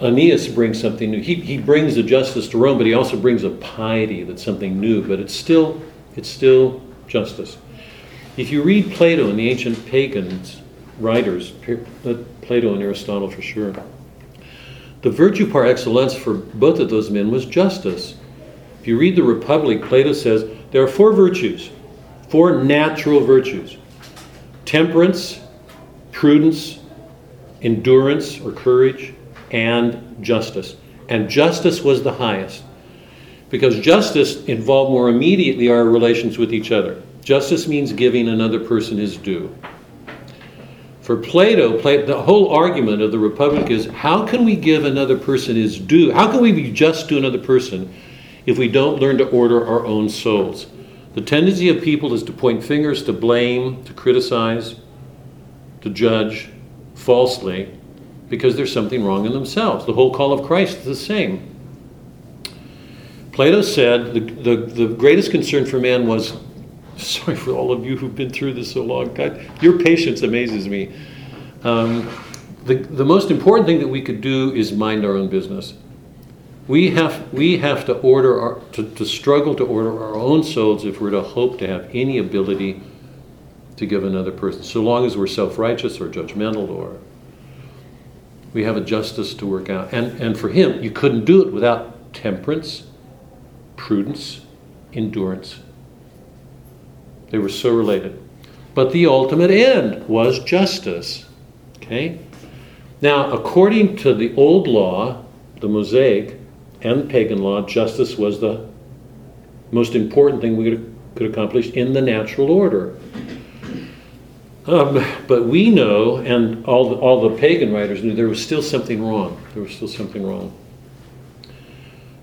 Aeneas brings something new. He, he brings the justice to Rome, but he also brings a piety that's something new. But it's still it's still justice. If you read Plato and the ancient pagans writers, uh, Plato and Aristotle for sure, the virtue par excellence for both of those men was justice. If you read the Republic, Plato says there are four virtues, four natural virtues temperance, prudence, endurance or courage, and justice. And justice was the highest because justice involved more immediately our relations with each other. Justice means giving another person his due. For Plato, the whole argument of the Republic is how can we give another person his due? How can we be just to another person if we don't learn to order our own souls? The tendency of people is to point fingers, to blame, to criticize, to judge falsely because there's something wrong in themselves. The whole call of Christ is the same. Plato said the, the, the greatest concern for man was *laughs* sorry for all of you who've been through this so long. God, your patience amazes me. Um, the, the most important thing that we could do is mind our own business. We have, we have to order our, to, to struggle to order our own souls if we're to hope to have any ability to give another person. So long as we're self-righteous or judgmental or we have a justice to work out. And, and for him, you couldn't do it without temperance, prudence, endurance. They were so related. But the ultimate end was justice. Okay? Now, according to the old law, the Mosaic, and pagan law, justice was the most important thing we could, could accomplish in the natural order. Um, but we know, and all the, all the pagan writers knew, there was still something wrong. There was still something wrong.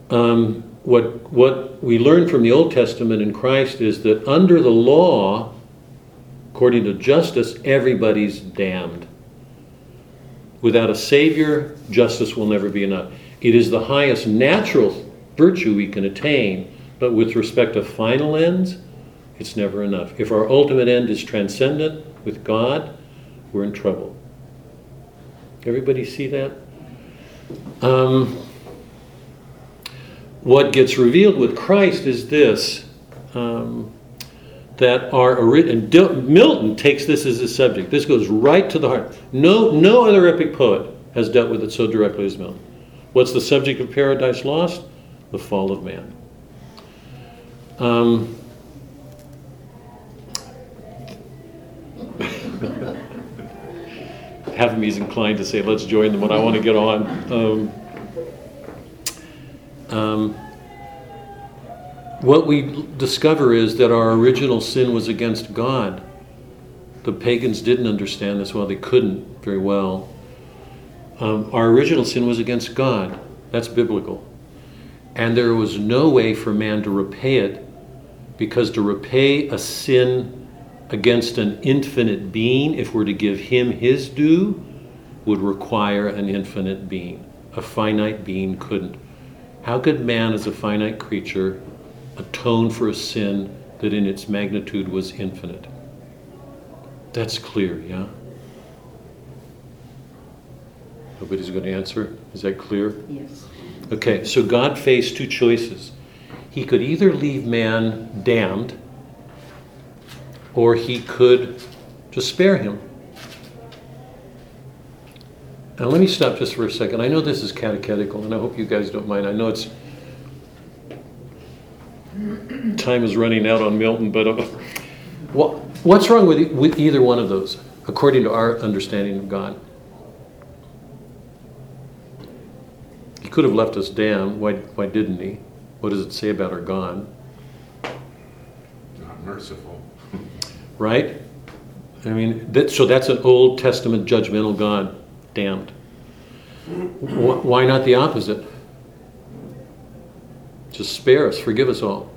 Um, what, what we learn from the Old Testament in Christ is that under the law, according to justice, everybody's damned. Without a Savior, justice will never be enough. It is the highest natural virtue we can attain, but with respect to final ends, it's never enough. If our ultimate end is transcendent with God, we're in trouble. Everybody see that? Um, what gets revealed with Christ is this um, that our and Milton takes this as a subject. This goes right to the heart. No, no other epic poet has dealt with it so directly as Milton. What's the subject of Paradise Lost? The fall of man. Um, *laughs* half of me is inclined to say, let's join them, but I want to get on. Um, um, what we discover is that our original sin was against God. The pagans didn't understand this well, they couldn't very well. Um, our original sin was against God. That's biblical. And there was no way for man to repay it because to repay a sin against an infinite being, if we're to give him his due, would require an infinite being. A finite being couldn't. How could man, as a finite creature, atone for a sin that in its magnitude was infinite? That's clear, yeah? Nobody's going to answer? Is that clear? Yes. Okay, so God faced two choices. He could either leave man damned, or he could just spare him. Now, let me stop just for a second. I know this is catechetical, and I hope you guys don't mind. I know it's. Time is running out on Milton, but uh, what, what's wrong with, with either one of those, according to our understanding of God? Could have left us damned. Why, why didn't he? What does it say about our God? Not merciful. Right? I mean, that, so that's an Old Testament judgmental God, damned. Wh- Why not the opposite? Just spare us, forgive us all.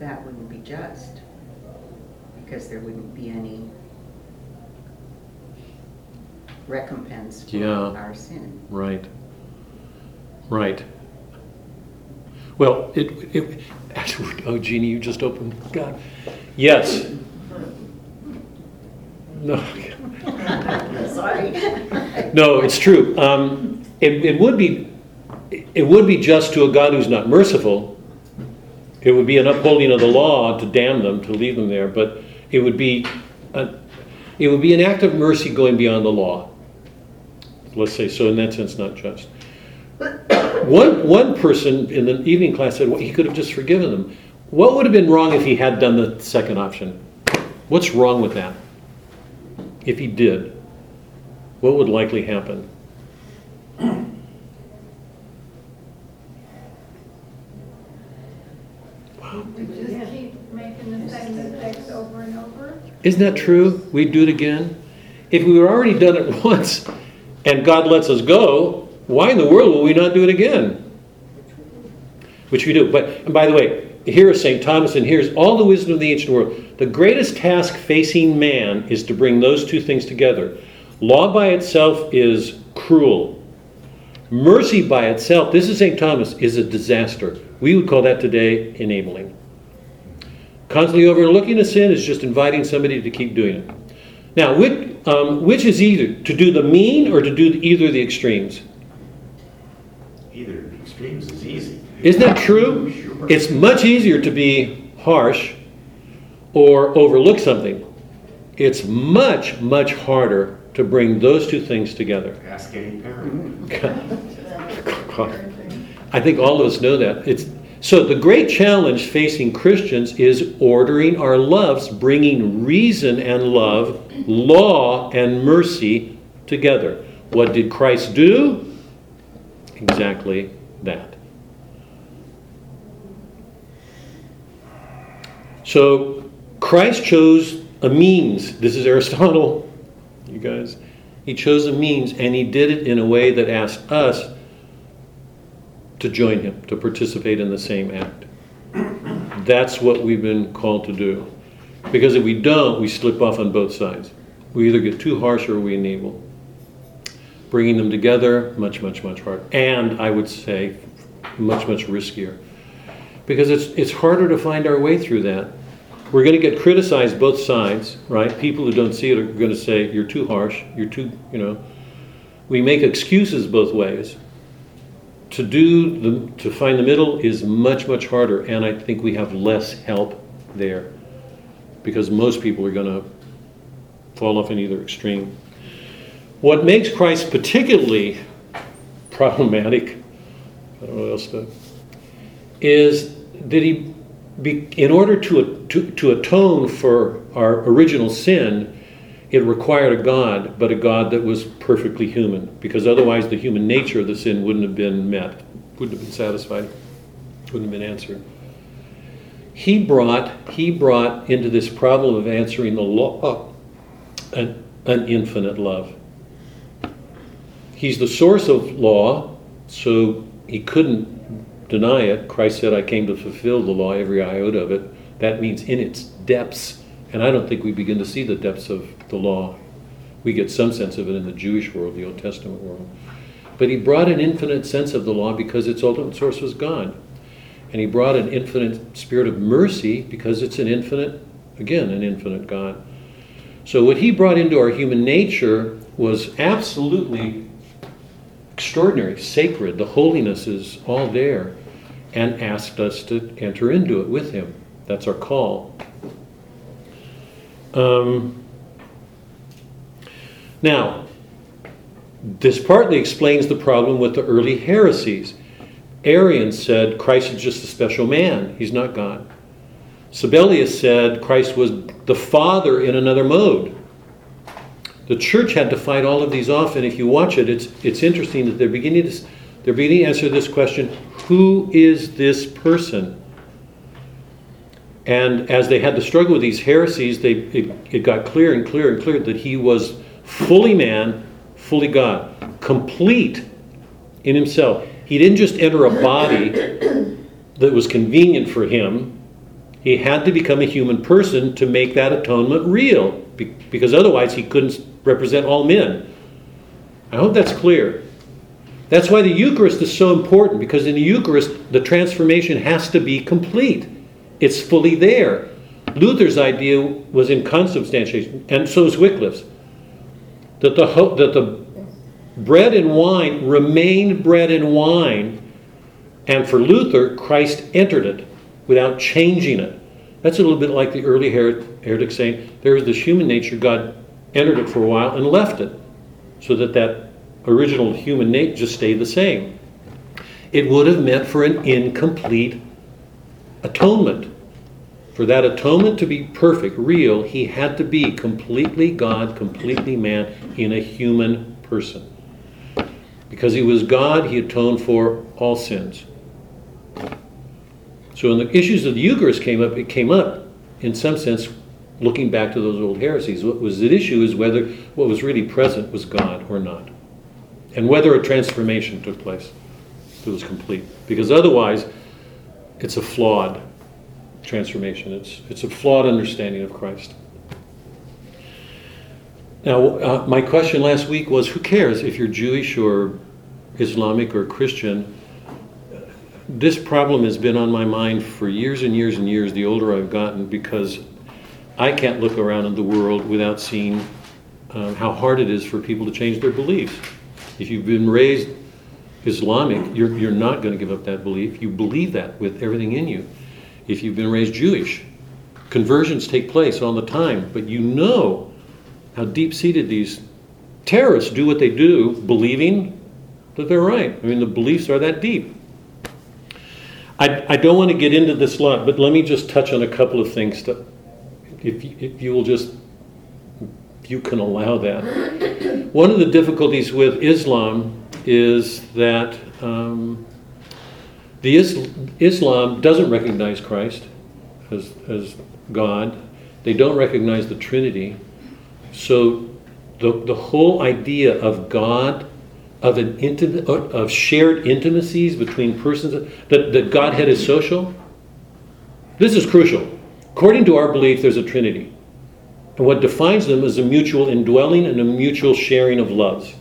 that wouldn't be just, because there wouldn't be any recompense for Yeah. our sin. Right. Right. Well, it, it, oh, Jeannie, you just opened, God. Yes. No. *laughs* Sorry. No, it's true. Um, it, it would be, it would be just to a God who's not merciful. It would be an upholding of the law to damn them, to leave them there, but it would be, a, it would be an act of mercy going beyond the law. Let's say so. In that sense, not just. One one person in the evening class said well, he could have just forgiven them. What would have been wrong if he had done the second option? What's wrong with that? If he did, what would likely happen? We just keep making the same mistakes over and over. Isn't that true? We'd do it again. If we were already done it *laughs* once and God lets us go, why in the world will we not do it again? Which we do. But and by the way, here is St. Thomas, and here's all the wisdom of the ancient world. The greatest task facing man is to bring those two things together. Law by itself is cruel. Mercy by itself, this is St. Thomas, is a disaster. We would call that today enabling. Constantly overlooking a sin is just inviting somebody to keep doing it. Now, which, um, which is either to do the mean or to do either of the extremes? Extremes is easy. Isn't that true? Sure. It's much easier to be harsh or overlook something. It's much, much harder to bring those two things together. Ask any parent. *laughs* I think all of us know that. It's So, the great challenge facing Christians is ordering our loves, bringing reason and love, law and mercy together. What did Christ do? Exactly that. So, Christ chose a means. This is Aristotle, you guys. He chose a means and he did it in a way that asked us to join him, to participate in the same act. That's what we've been called to do. Because if we don't, we slip off on both sides. We either get too harsh or we enable. Bringing them together, much, much, much harder. And I would say, much, much riskier. Because it's, it's harder to find our way through that. We're going to get criticized both sides, right? People who don't see it are going to say, you're too harsh, you're too, you know. We make excuses both ways to do the to find the middle is much much harder and i think we have less help there because most people are going to fall off in either extreme what makes christ particularly problematic i don't know what else to is that he in order to, to to atone for our original sin it required a God, but a God that was perfectly human, because otherwise the human nature of the sin wouldn't have been met, wouldn't have been satisfied, wouldn't have been answered. He brought, he brought into this problem of answering the law an, an infinite love. He's the source of law, so he couldn't deny it. Christ said, I came to fulfill the law, every iota of it. That means in its depths and I don't think we begin to see the depths of the law. We get some sense of it in the Jewish world, the Old Testament world. But he brought an infinite sense of the law because its ultimate source was God. And he brought an infinite spirit of mercy because it's an infinite, again, an infinite God. So what he brought into our human nature was absolutely extraordinary, sacred. The holiness is all there, and asked us to enter into it with him. That's our call. Um, now, this partly explains the problem with the early heresies. Arian said Christ is just a special man, he's not God. Sabellius said Christ was the Father in another mode. The church had to fight all of these off, and if you watch it, it's, it's interesting that they're beginning, to, they're beginning to answer this question who is this person? And as they had to struggle with these heresies, they, it, it got clear and clear and clear that he was fully man, fully God, complete in himself. He didn't just enter a body that was convenient for him. He had to become a human person to make that atonement real, because otherwise he couldn't represent all men. I hope that's clear. That's why the Eucharist is so important, because in the Eucharist, the transformation has to be complete. It's fully there. Luther's idea was in consubstantiation, and so is Wycliffe's. That the, that the bread and wine remained bread and wine, and for Luther, Christ entered it without changing it. That's a little bit like the early heretic saying there is this human nature, God entered it for a while and left it, so that that original human nature just stayed the same. It would have meant for an incomplete atonement. For that atonement to be perfect, real, he had to be completely God, completely man, in a human person. Because he was God, he atoned for all sins. So when the issues of the Eucharist came up, it came up, in some sense, looking back to those old heresies. What was at issue is whether what was really present was God or not. And whether a transformation took place that was complete. Because otherwise, it's a flawed transformation. It's, it's a flawed understanding of Christ. Now, uh, my question last week was who cares if you're Jewish or Islamic or Christian? This problem has been on my mind for years and years and years, the older I've gotten, because I can't look around in the world without seeing um, how hard it is for people to change their beliefs. If you've been raised Islamic, you're, you're not going to give up that belief. You believe that with everything in you. If you've been raised Jewish, conversions take place all the time, but you know how deep seated these terrorists do what they do, believing that they're right. I mean, the beliefs are that deep. I, I don't want to get into this lot, but let me just touch on a couple of things that, if, if you will just, you can allow that. One of the difficulties with Islam is that um, the Is- Islam doesn't recognize Christ as, as God. They don't recognize the Trinity. So the, the whole idea of God, of an intimate, of shared intimacies between persons, that, that Godhead is social, this is crucial. According to our belief, there's a Trinity. And what defines them is a mutual indwelling and a mutual sharing of loves.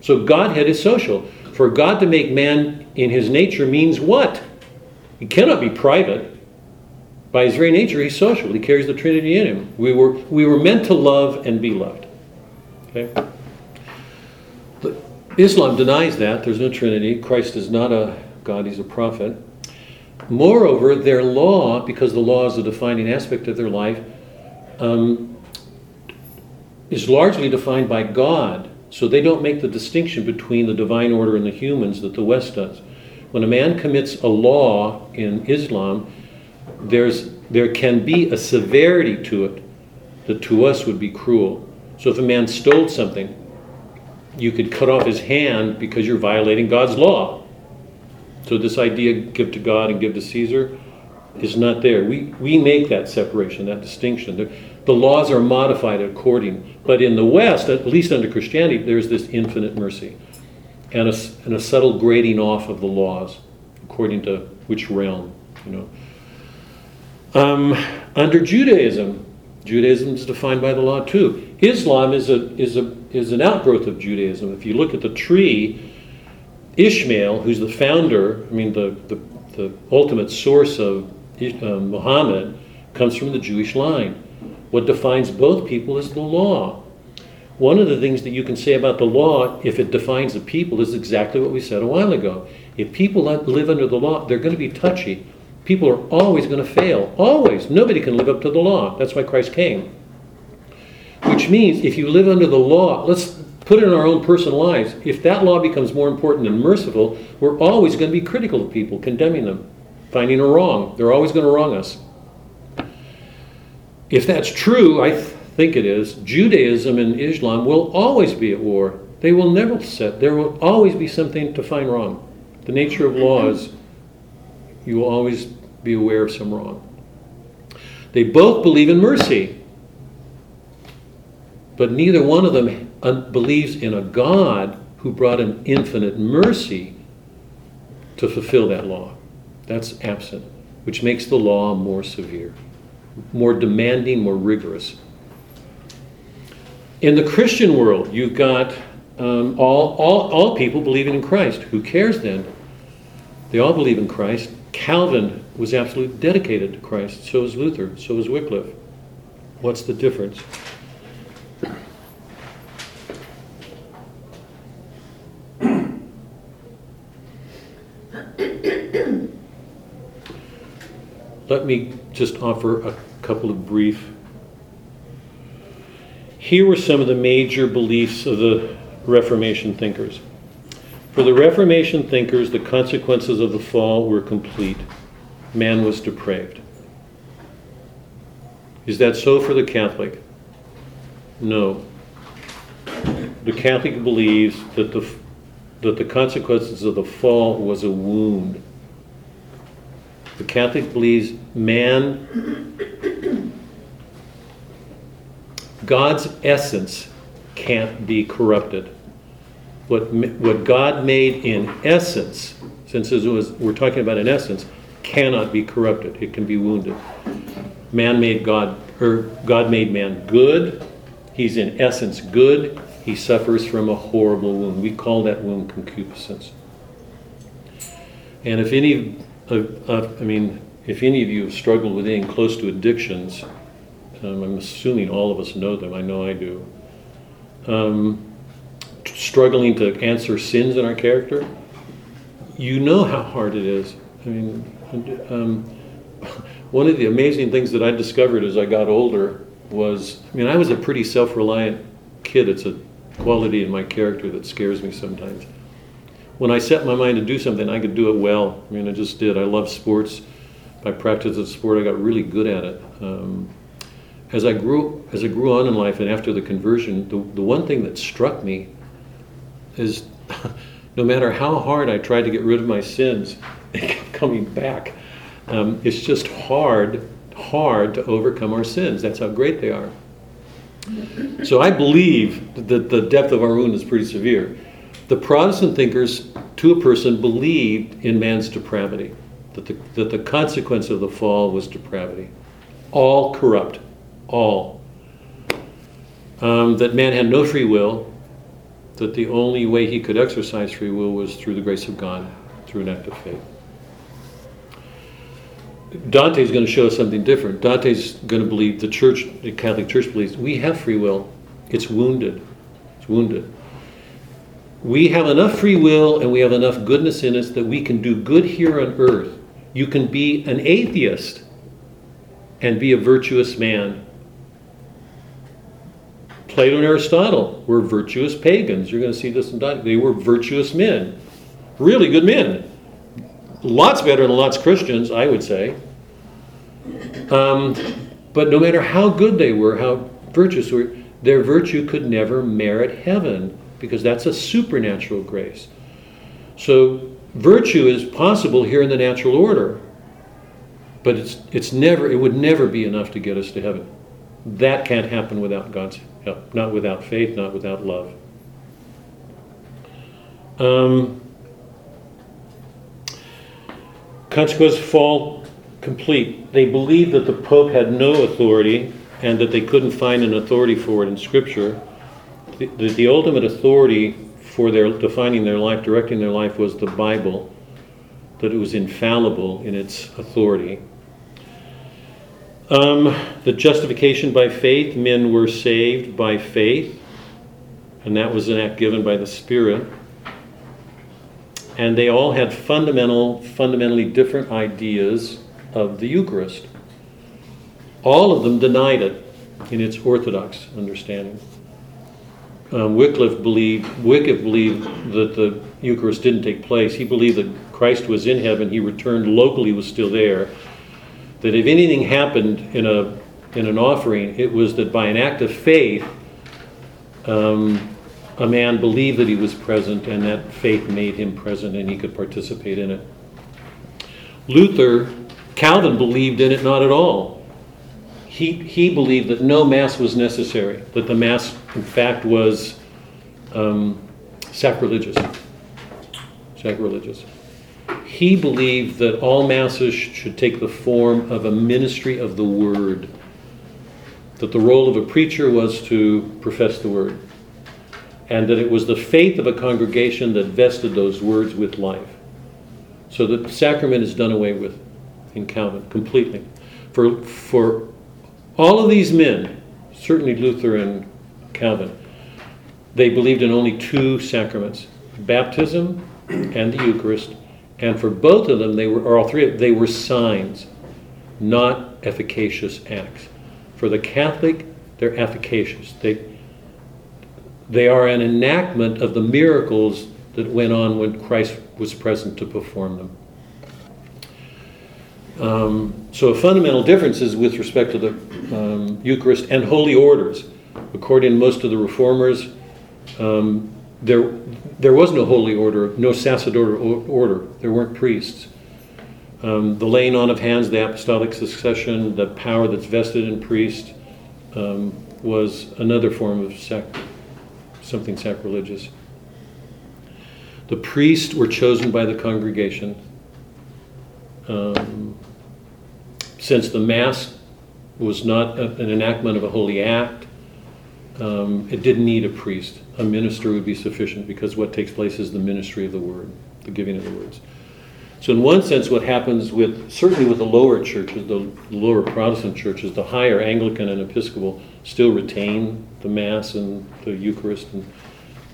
So Godhead is social. For God to make man in his nature means what? He cannot be private. By his very nature, he's social. He carries the Trinity in him. We were, we were meant to love and be loved. Okay? But Islam denies that. There's no Trinity. Christ is not a God, he's a prophet. Moreover, their law, because the law is a defining aspect of their life, um, is largely defined by God. So they don't make the distinction between the divine order and the humans that the West does. When a man commits a law in Islam, there's, there can be a severity to it that to us would be cruel. So if a man stole something, you could cut off his hand because you're violating God's law. So this idea, give to God and give to Caesar, is not there. We, we make that separation, that distinction. The, the laws are modified according. But in the West, at least under Christianity, there's this infinite mercy and a, and a subtle grading off of the laws according to which realm, you know. Um, under Judaism, Judaism is defined by the law too. Islam is a is a is an outgrowth of Judaism. If you look at the tree, Ishmael, who's the founder, I mean the the, the ultimate source of uh, Muhammad, comes from the Jewish line. What defines both people is the law. One of the things that you can say about the law, if it defines the people, is exactly what we said a while ago. If people live under the law, they're going to be touchy. People are always going to fail. Always. Nobody can live up to the law. That's why Christ came. Which means if you live under the law, let's put it in our own personal lives. If that law becomes more important than merciful, we're always going to be critical of people, condemning them, finding a wrong. They're always going to wrong us. If that's true, I th- think it is, Judaism and Islam will always be at war. They will never set, there will always be something to find wrong. The nature of law is you will always be aware of some wrong. They both believe in mercy, but neither one of them believes in a God who brought an infinite mercy to fulfill that law. That's absent, which makes the law more severe, more demanding, more rigorous. In the Christian world, you've got um, all, all, all people believing in Christ. Who cares then? They all believe in Christ. Calvin was absolutely dedicated to Christ. So is Luther. So is Wycliffe. What's the difference? Let me just offer a couple of brief. Here were some of the major beliefs of the Reformation thinkers. For the Reformation thinkers, the consequences of the fall were complete. Man was depraved. Is that so for the Catholic? No. The Catholic believes that the, that the consequences of the fall was a wound. The Catholic believes man, God's essence can't be corrupted. What, what God made in essence, since was, we're talking about in essence, cannot be corrupted. It can be wounded. Man made God, or God made man good. He's in essence good. He suffers from a horrible wound. We call that wound concupiscence. And if any, of, I mean, if any of you have struggled with anything close to addictions, um, I'm assuming all of us know them. I know I do. Um, struggling to answer sins in our character, you know how hard it is. I mean, um, *laughs* one of the amazing things that I discovered as I got older was, I mean, I was a pretty self-reliant kid. It's a quality in my character that scares me sometimes. When I set my mind to do something, I could do it well. I mean, I just did. I love sports. By practice of sport, I got really good at it. Um, as I grew as I grew on in life and after the conversion, the, the one thing that struck me is *laughs* no matter how hard I tried to get rid of my sins, *laughs* they kept coming back. Um, it's just hard, hard to overcome our sins. That's how great they are. So I believe that the depth of our wound is pretty severe. The Protestant thinkers, to a person, believed in man's depravity, that the, that the consequence of the fall was depravity. All corrupt, all. Um, that man had no free will, that the only way he could exercise free will was through the grace of God, through an act of faith. Dante's going to show us something different. Dante's going to believe the church, the Catholic Church believes we have free will. It's wounded. It's wounded. We have enough free will and we have enough goodness in us that we can do good here on earth. You can be an atheist and be a virtuous man. Plato and Aristotle were virtuous pagans. You're going to see this in Dante. They were virtuous men, really good men. Lots better than lots of Christians, I would say. Um, but no matter how good they were, how virtuous they were, their virtue could never merit heaven because that's a supernatural grace. So virtue is possible here in the natural order, but it's it's never it would never be enough to get us to heaven. That can't happen without God's help, not without faith, not without love. Um, consequence fall complete. They believed that the Pope had no authority and that they couldn't find an authority for it in Scripture. The, the, ultimate authority for their defining their life, directing their life, was the Bible, that it was infallible in its authority. Um, the justification by faith, men were saved by faith, and that was an act given by the Spirit. And they all had fundamental, fundamentally different ideas of the Eucharist. All of them denied it in its orthodox understanding. Um, Wycliffe believed Wycliffe believed that the Eucharist didn't take place. He believed that Christ was in heaven. He returned locally, was still there. That if anything happened in a in an offering, it was that by an act of faith, um, a man believed that he was present, and that faith made him present, and he could participate in it. Luther, Calvin believed in it not at all. He, he believed that no Mass was necessary, that the Mass, in fact, was um, sacrilegious. Sacrilegious. He believed that all Masses should take the form of a ministry of the Word, that the role of a preacher was to profess the Word, and that it was the faith of a congregation that vested those words with life. So the sacrament is done away with in Calvin completely. For, for all of these men, certainly Luther and Calvin, they believed in only two sacraments baptism and the Eucharist. And for both of them, they were, or all three, they were signs, not efficacious acts. For the Catholic, they're efficacious. They, they are an enactment of the miracles that went on when Christ was present to perform them. Um, so, a fundamental difference is with respect to the um, Eucharist and holy orders. According to most of the reformers, um, there, there was no holy order, no sacerdotal order. There weren't priests. Um, the laying on of hands, the apostolic succession, the power that's vested in priests um, was another form of sac- something sacrilegious. The priests were chosen by the congregation. Um, since the Mass was not a, an enactment of a holy act, um, it didn't need a priest. A minister would be sufficient because what takes place is the ministry of the word, the giving of the words. So, in one sense, what happens with certainly with the lower churches, the lower Protestant churches, the higher Anglican and Episcopal still retain the Mass and the Eucharist, and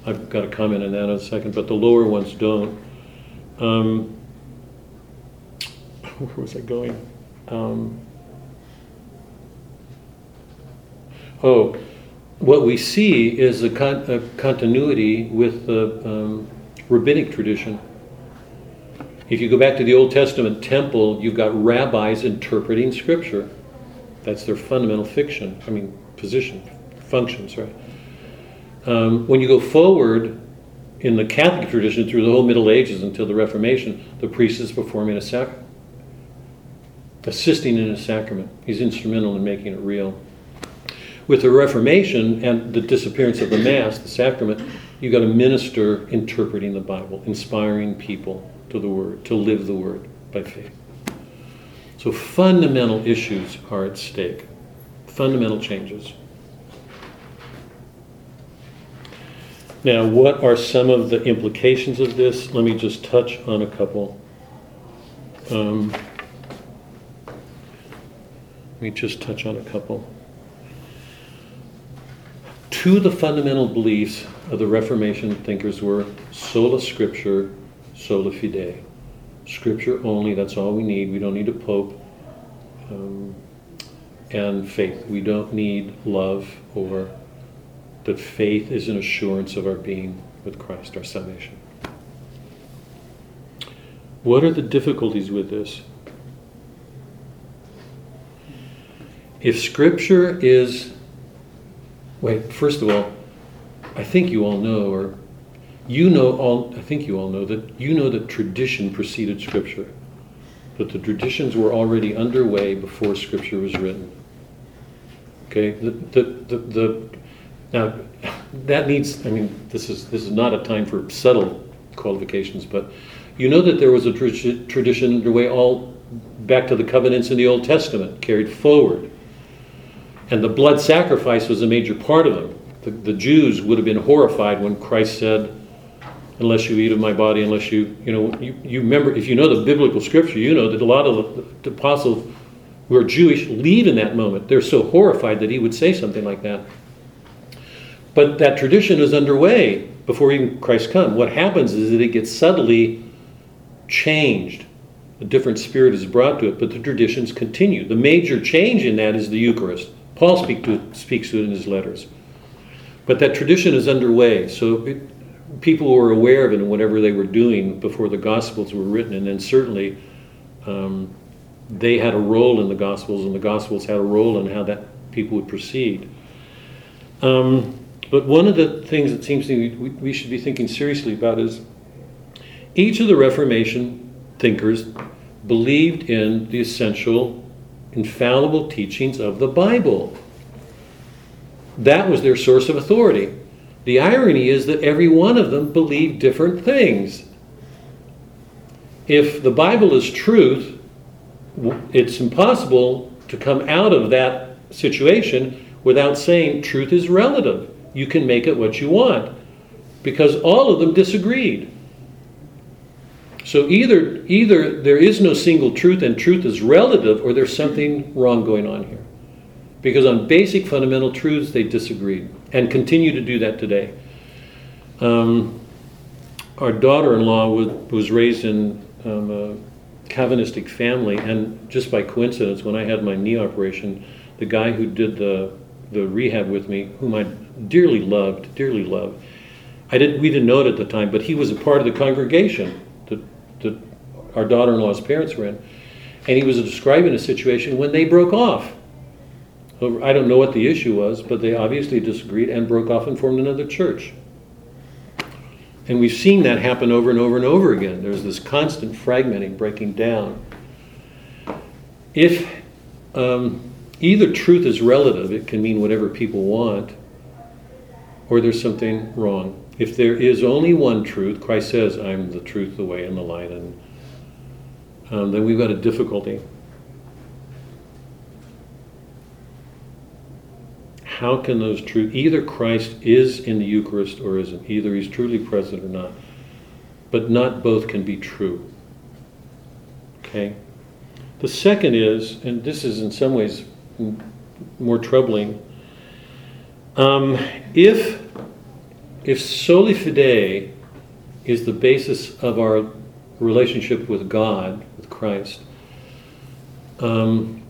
I've got a comment on that in a second, but the lower ones don't. Um, where was I going? Um, oh, what we see is a, con- a continuity with the um, rabbinic tradition. If you go back to the Old Testament temple, you've got rabbis interpreting scripture. That's their fundamental fiction, I mean, position, functions, right? Um, when you go forward in the Catholic tradition through the whole Middle Ages until the Reformation, the priest is performing a sacrament, assisting in a sacrament. He's instrumental in making it real. With the Reformation and the disappearance of the Mass, the sacrament, you've got a minister interpreting the Bible, inspiring people to the Word, to live the Word by faith. So fundamental issues are at stake, fundamental changes. Now, what are some of the implications of this? Let me just touch on a couple. Um, let me just touch on a couple. Two of the fundamental beliefs of the Reformation thinkers were sola scriptura, sola fide. Scripture only, that's all we need. We don't need a pope. Um, and faith. We don't need love or that faith is an assurance of our being with Christ, our salvation. What are the difficulties with this? If Scripture is, wait, first of all, I think you all know, or you know all, I think you all know that you know that tradition preceded Scripture, that the traditions were already underway before Scripture was written. Okay, the, the, the, the now that needs. I mean, this is this is not a time for subtle qualifications, but you know that there was a tra- tradition underway all back to the covenants in the Old Testament, carried forward, and the blood sacrifice was a major part of them. The, the Jews would have been horrified when Christ said, "Unless you eat of my body, unless you you know you, you remember if you know the biblical scripture, you know that a lot of the, the apostles who are Jewish leave in that moment. They're so horrified that he would say something like that. But that tradition is underway before even Christ come. What happens is that it gets subtly changed. A different spirit is brought to it, but the traditions continue. The major change in that is the Eucharist. Paul speak to speaks to it in his letters. But that tradition is underway, so it, people were aware of it in whatever they were doing before the Gospels were written, and then certainly um, they had a role in the Gospels, and the Gospels had a role in how that people would proceed. Um, but one of the things that seems to me we, we should be thinking seriously about is each of the Reformation thinkers believed in the essential, infallible teachings of the Bible. That was their source of authority. The irony is that every one of them believed different things. If the Bible is truth, it's impossible to come out of that situation without saying truth is relative you can make it what you want. Because all of them disagreed. So either either there is no single truth and truth is relative, or there's something wrong going on here. Because on basic fundamental truths they disagreed and continue to do that today. Um, our daughter-in-law was, was raised in um, a Calvinistic family, and just by coincidence, when I had my knee operation, the guy who did the the rehab with me, whom I dearly loved, dearly loved. I didn't, we didn't know it at the time, but he was a part of the congregation our daughter-in-law's parents were in. And he was describing a situation when they broke off. I don't know what the issue was, but they obviously disagreed and broke off and formed another church. And we've seen that happen over and over and over again. There's this constant fragmenting, breaking down. If um, either truth is relative, it can mean whatever people want, or there's something wrong. If there is only one truth, Christ says, I'm the truth, the way, and the light, and um, then we've got a difficulty. How can those truth either Christ is in the Eucharist or isn't, either he's truly present or not, but not both can be true. Okay? The second is, and this is in some ways more troubling. Um, if if sola fide is the basis of our relationship with God, with Christ, um,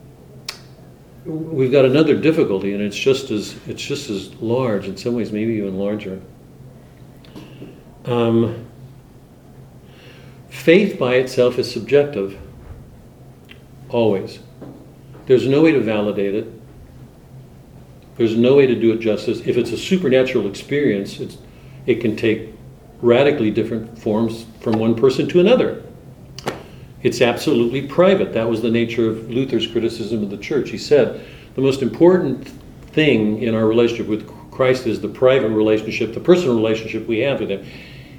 we've got another difficulty, and it's just as it's just as large in some ways, maybe even larger. Um, Faith by itself is subjective. Always. There's no way to validate it. There's no way to do it justice. If it's a supernatural experience, it can take radically different forms from one person to another. It's absolutely private. That was the nature of Luther's criticism of the church. He said the most important thing in our relationship with Christ is the private relationship, the personal relationship we have with Him.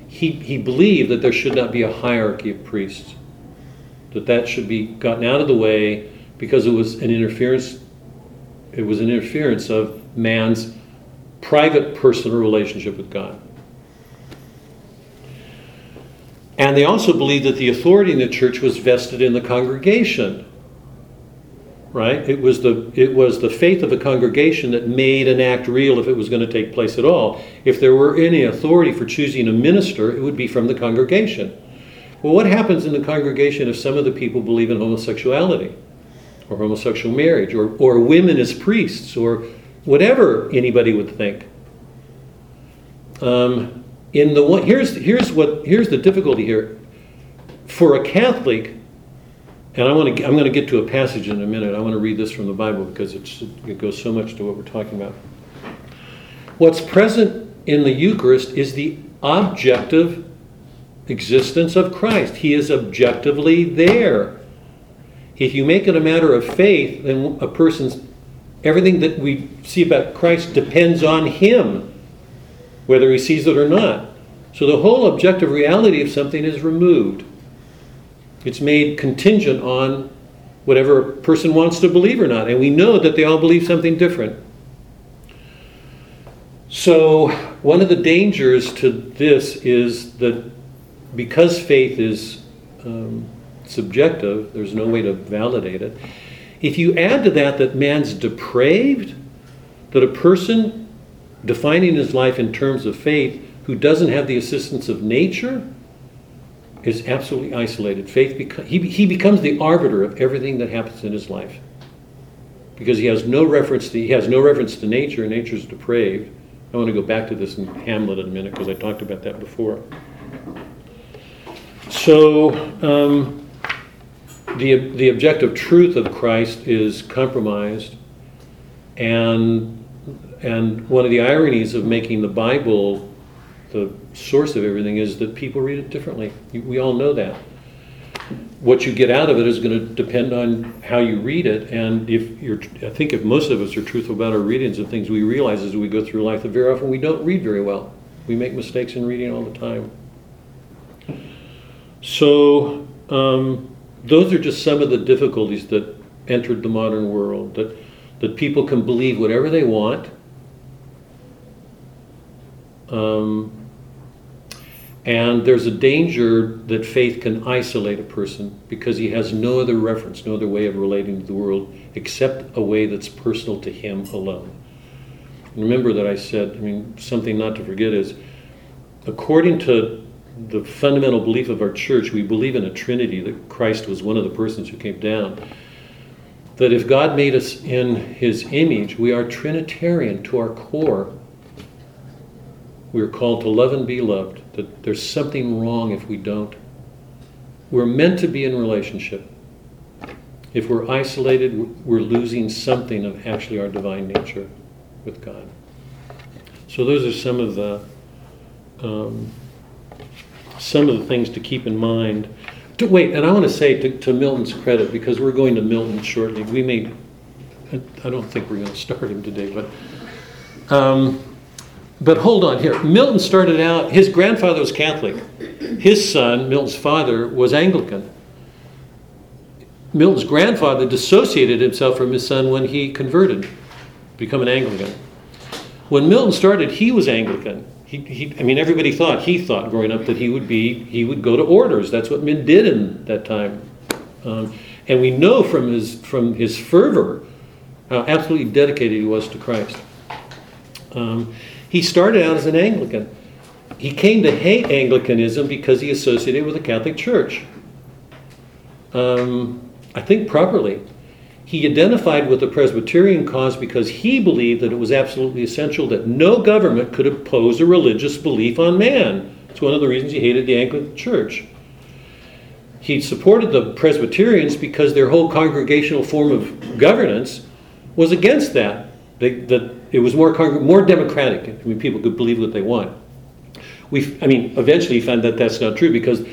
He, he believed that there should not be a hierarchy of priests, that that should be gotten out of the way because it was an interference. It was an interference of man's private personal relationship with God. And they also believed that the authority in the church was vested in the congregation. Right? It was the it was the faith of the congregation that made an act real if it was going to take place at all. If there were any authority for choosing a minister, it would be from the congregation. Well, what happens in the congregation if some of the people believe in homosexuality or homosexual marriage or, or women as priests or whatever anybody would think? Um, in the one, here's here's what here's the difficulty here. For a Catholic, and I want to I'm going to get to a passage in a minute. I want to read this from the Bible because it's, it goes so much to what we're talking about. What's present in the Eucharist is the objective existence of Christ. He is objectively there. If you make it a matter of faith, then a person's everything that we see about Christ depends on him whether he sees it or not. So the whole objective reality of something is removed. It's made contingent on whatever a person wants to believe or not. And we know that they all believe something different. So, one of the dangers to this is that because faith is um, subjective, there's no way to validate it. If you add to that that man's depraved, that a person defining his life in terms of faith who doesn't have the assistance of nature is absolutely isolated. Faith beco- he, he becomes the arbiter of everything that happens in his life because he has no reference to he has no reference to nature. Nature's depraved. I want to go back to this in Hamlet in a minute because I talked about that before. So um, the the objective truth of Christ is compromised, and and one of the ironies of making the Bible the source of everything is that people read it differently. We all know that. What you get out of it is going to depend on how you read it, and if you're, I think if most of us are truthful about our readings of things, we realize as we go through life that very often we don't read very well. We make mistakes in reading all the time. So um, those are just some of the difficulties that entered the modern world. That that people can believe whatever they want um, and there's a danger that faith can isolate a person because he has no other reference, no other way of relating to the world except a way that's personal to him alone. Remember that I said, I mean, something not to forget is according to the fundamental belief of our church, we believe in a Trinity, that Christ was one of the persons who came down. That if God made us in his image, we are Trinitarian to our core. We are called to love and be loved, that there's something wrong if we don't. We're meant to be in relationship. If we're isolated, we're losing something of actually our divine nature with God. So those are some of the um, some of the things to keep in mind. To, wait, and I want to say to, to Milton's credit because we're going to Milton shortly. We may, I don't think we're going *laughs* to start him today, but. Um, but hold on here. Milton started out, his grandfather was Catholic. His son, Milton's father, was Anglican. Milton's grandfather dissociated himself from his son when he converted, become an Anglican. When Milton started, he was Anglican. He, he, I mean, everybody thought, he thought growing up that he would be, he would go to orders. That's what men did in that time. Um, and we know from his, from his fervor how absolutely dedicated he was to Christ. Um, he started out as an Anglican. He came to hate Anglicanism because he associated with the Catholic Church. Um, I think properly. He identified with the Presbyterian cause because he believed that it was absolutely essential that no government could impose a religious belief on man. It's one of the reasons he hated the Anglican Church. he supported the Presbyterians because their whole congregational form of governance was against that. They, that it was more congr- more democratic. I mean, people could believe what they want. We, I mean, eventually found that that's not true because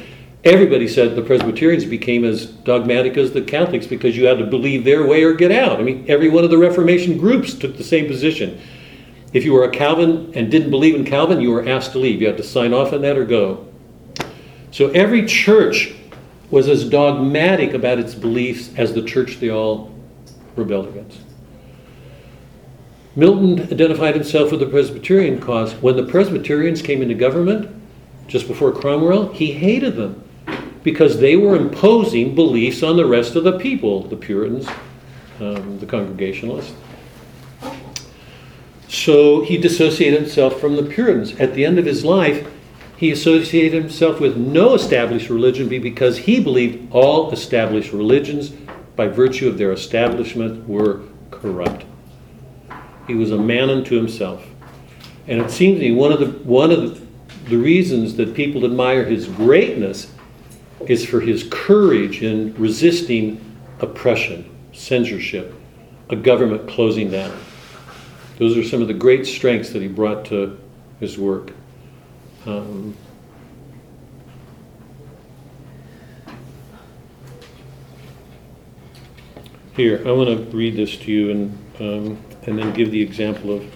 everybody said the Presbyterians became as dogmatic as the Catholics because you had to believe their way or get out. I mean, every one of the Reformation groups took the same position. If you were a Calvin and didn't believe in Calvin, you were asked to leave. You had to sign off on that or go. So every church was as dogmatic about its beliefs as the church they all rebelled against. Milton identified himself with the Presbyterian cause. When the Presbyterians came into government, just before Cromwell, he hated them because they were imposing beliefs on the rest of the people, the Puritans, um, the Congregationalists. So he dissociated himself from the Puritans. At the end of his life, he associated himself with no established religion because he believed all established religions, by virtue of their establishment, were corrupt. He was a man unto himself. And it seems to me one of the, one of the reasons that people admire his greatness is for his courage in resisting oppression, censorship, a government closing down. Those are some of the great strengths that he brought to his work. Um, here, I want to read this to you and, um, and then give the example of.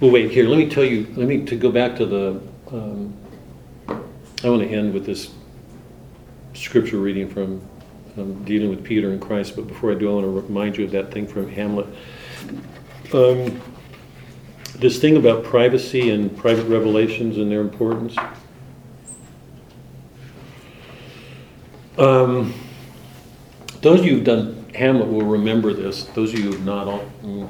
Well, wait, here, let me tell you, let me to go back to the. Um, I want to end with this scripture reading from um, dealing with Peter and Christ, but before I do, I want to remind you of that thing from Hamlet. Um, this thing about privacy and private revelations and their importance. Um, those of you who've done Hamlet will remember this. Those of you who've not, all, mm.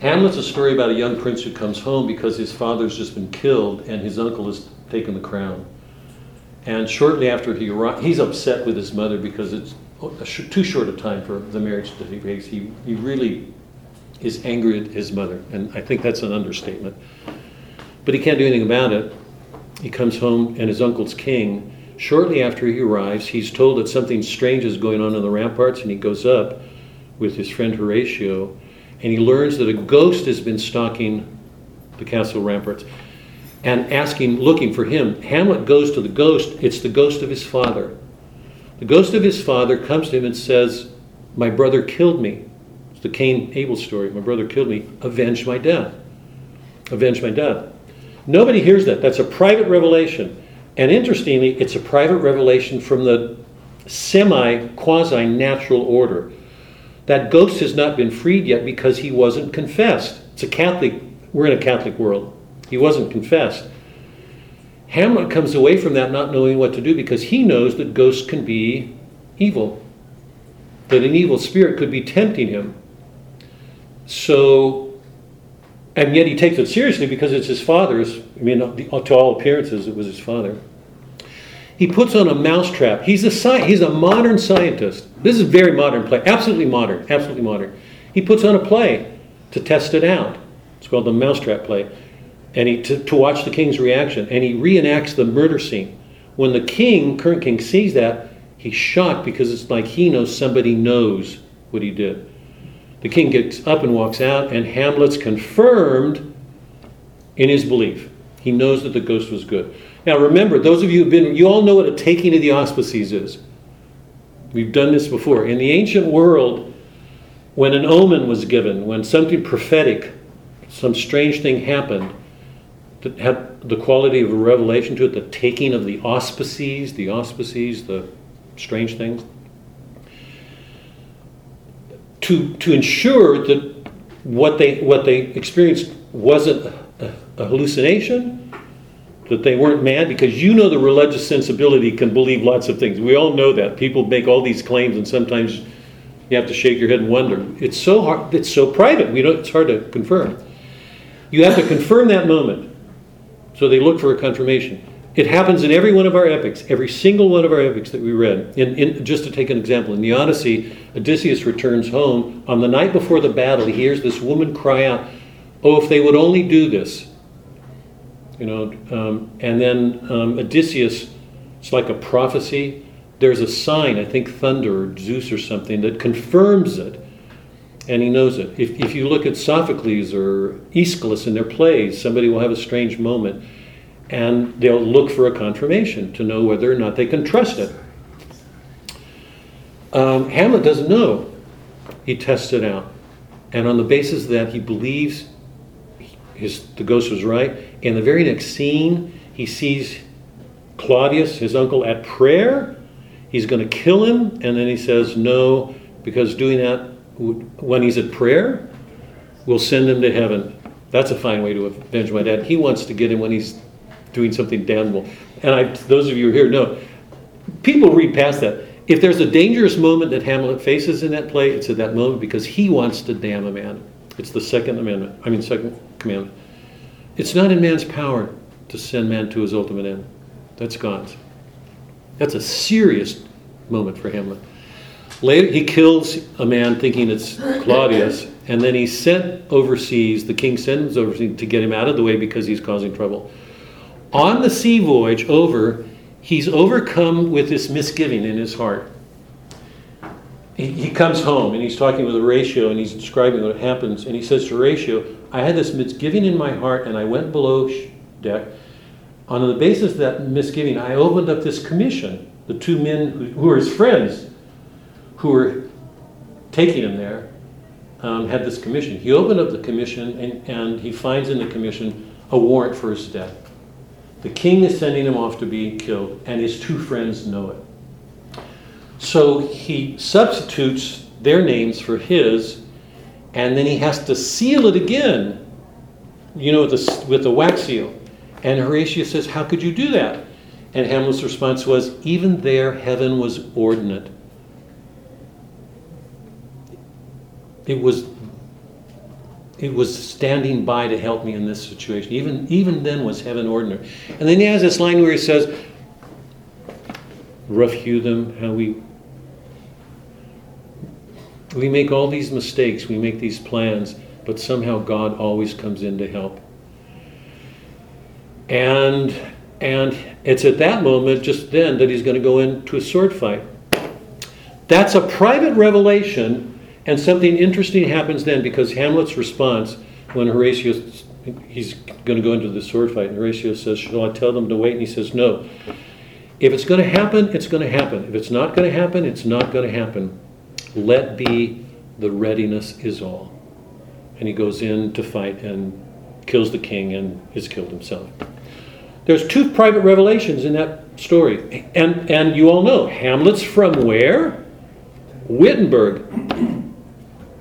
Hamlet's a story about a young prince who comes home because his father's just been killed and his uncle has taken the crown. And shortly after he arrives, he's upset with his mother because it's sh- too short a time for the marriage to take place. He, he really is angry at his mother, and I think that's an understatement. But he can't do anything about it. He comes home, and his uncle's king. Shortly after he arrives, he's told that something strange is going on in the ramparts, and he goes up with his friend Horatio, and he learns that a ghost has been stalking the castle ramparts and asking, looking for him. Hamlet goes to the ghost. It's the ghost of his father. The ghost of his father comes to him and says, My brother killed me. It's the Cain Abel story. My brother killed me. Avenge my death. Avenge my death. Nobody hears that. That's a private revelation. And interestingly, it's a private revelation from the semi quasi natural order. That ghost has not been freed yet because he wasn't confessed. It's a Catholic, we're in a Catholic world. He wasn't confessed. Hamlet comes away from that not knowing what to do because he knows that ghosts can be evil, that an evil spirit could be tempting him. So, and yet he takes it seriously because it's his father's. I mean, to all appearances, it was his father. He puts on a mousetrap. He's a sci- he's a modern scientist. This is very modern play, absolutely modern, absolutely modern. He puts on a play to test it out. It's called the mousetrap play, and he to, to watch the king's reaction. And he reenacts the murder scene. When the king, current king, sees that, he's shocked because it's like he knows somebody knows what he did. The king gets up and walks out, and Hamlet's confirmed in his belief. He knows that the ghost was good. Now remember, those of you who've been, you all know what a taking of the auspices is. We've done this before. In the ancient world, when an omen was given, when something prophetic, some strange thing happened that had the quality of a revelation to it, the taking of the auspices, the auspices, the strange things, to, to ensure that what they, what they experienced wasn't a, a hallucination, that they weren't mad, because you know the religious sensibility can believe lots of things. We all know that. People make all these claims, and sometimes you have to shake your head and wonder. It's so hard, it's so private, we don't, it's hard to confirm. You have to confirm that moment. So they look for a confirmation. It happens in every one of our epics, every single one of our epics that we read. In, in, just to take an example, in the Odyssey, Odysseus returns home. On the night before the battle, he hears this woman cry out, Oh, if they would only do this. You know, um, and then um, Odysseus, it's like a prophecy. there's a sign, I think thunder or Zeus or something, that confirms it, and he knows it. If, if you look at Sophocles or Aeschylus in their plays, somebody will have a strange moment, and they'll look for a confirmation to know whether or not they can trust it. Um, Hamlet doesn't know. He tests it out. And on the basis of that, he believes his, the ghost was right. In the very next scene, he sees Claudius, his uncle, at prayer. He's going to kill him, and then he says, No, because doing that when he's at prayer will send him to heaven. That's a fine way to avenge my dad. He wants to get him when he's doing something damnable. And I, those of you who are here know, people read past that. If there's a dangerous moment that Hamlet faces in that play, it's at that moment because he wants to damn a man. It's the second amendment. I mean, second commandment. It's not in man's power to send man to his ultimate end. That's God's. That's a serious moment for Hamlet. Later, he kills a man thinking it's Claudius, and then he's sent overseas. The king sends overseas to get him out of the way because he's causing trouble. On the sea voyage over, he's overcome with this misgiving in his heart. He, he comes home and he's talking with Horatio and he's describing what happens. And he says to Horatio, I had this misgiving in my heart and I went below deck. On the basis of that misgiving, I opened up this commission. The two men who, who were his friends, who were taking him there, um, had this commission. He opened up the commission and, and he finds in the commission a warrant for his death. The king is sending him off to be killed, and his two friends know it. So he substitutes their names for his, and then he has to seal it again, you know, with the, with the wax seal. And Horatio says, How could you do that? And Hamlet's response was, Even there, heaven was ordinant. It was it was standing by to help me in this situation. Even, even then was heaven ordinary. And then he has this line where he says, rough hew them, how we we make all these mistakes, we make these plans, but somehow God always comes in to help. And and it's at that moment, just then, that he's going to go into a sword fight. That's a private revelation and something interesting happens then because Hamlet's response when Horatio, he's going to go into the sword fight, and Horatio says, Shall I tell them to wait? And he says, No. If it's going to happen, it's going to happen. If it's not going to happen, it's not going to happen. Let be the readiness is all. And he goes in to fight and kills the king and is killed himself. There's two private revelations in that story. And, and you all know Hamlet's from where? Wittenberg.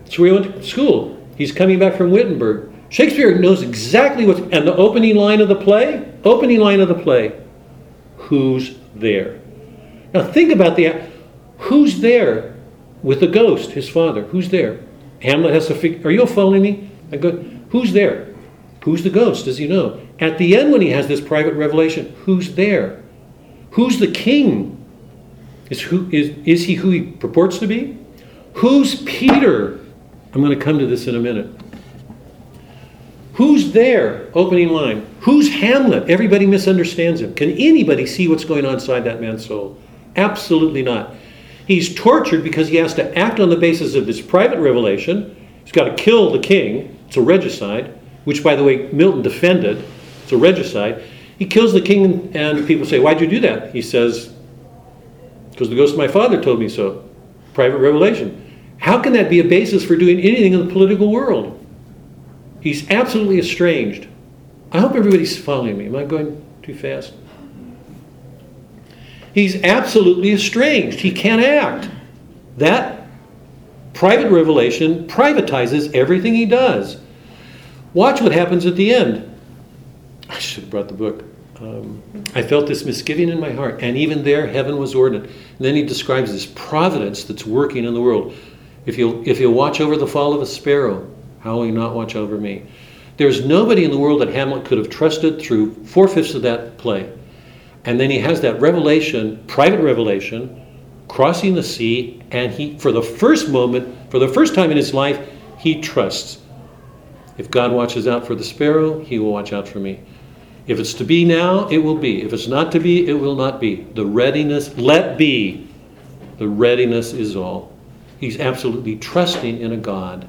So we went to school. He's coming back from Wittenberg. Shakespeare knows exactly what's. And the opening line of the play? Opening line of the play. Who's there? Now think about the. Who's there with the ghost, his father? Who's there? Hamlet has to figure. Are you following me? I go, who's there? Who's the ghost? Does he know? At the end, when he has this private revelation, who's there? Who's the king? Is, who, is, is he who he purports to be? Who's Peter? I'm going to come to this in a minute. Who's there? Opening line. Who's Hamlet? Everybody misunderstands him. Can anybody see what's going on inside that man's soul? Absolutely not. He's tortured because he has to act on the basis of this private revelation. He's got to kill the king. It's a regicide, which, by the way, Milton defended. It's a regicide. He kills the king, and people say, Why'd you do that? He says, Because the ghost of my father told me so. Private revelation. How can that be a basis for doing anything in the political world? He's absolutely estranged. I hope everybody's following me. Am I going too fast? He's absolutely estranged. He can't act. That private revelation privatizes everything he does. Watch what happens at the end. I should have brought the book. Um, I felt this misgiving in my heart, and even there, heaven was ordinant. And then he describes this providence that's working in the world. If you'll, if you'll watch over the fall of a sparrow, how will you not watch over me? There's nobody in the world that Hamlet could have trusted through four fifths of that play. And then he has that revelation, private revelation, crossing the sea, and he, for the first moment, for the first time in his life, he trusts. If God watches out for the sparrow, he will watch out for me. If it's to be now, it will be. If it's not to be, it will not be. The readiness, let be The readiness is all. He's absolutely trusting in a God.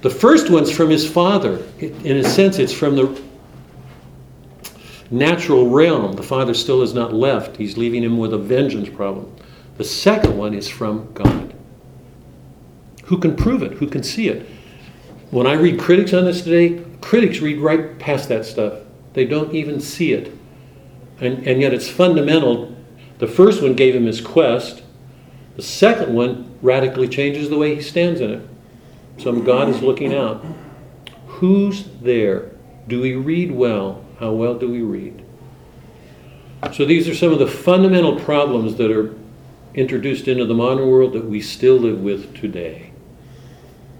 The first one's from his father. In a sense, it's from the natural realm. The father still has not left, he's leaving him with a vengeance problem. The second one is from God. Who can prove it? Who can see it? When I read critics on this today, critics read right past that stuff. They don't even see it. And, and yet it's fundamental. The first one gave him his quest, the second one radically changes the way he stands in it. So God is looking out. Who's there? Do we read well? How well do we read? So these are some of the fundamental problems that are introduced into the modern world that we still live with today.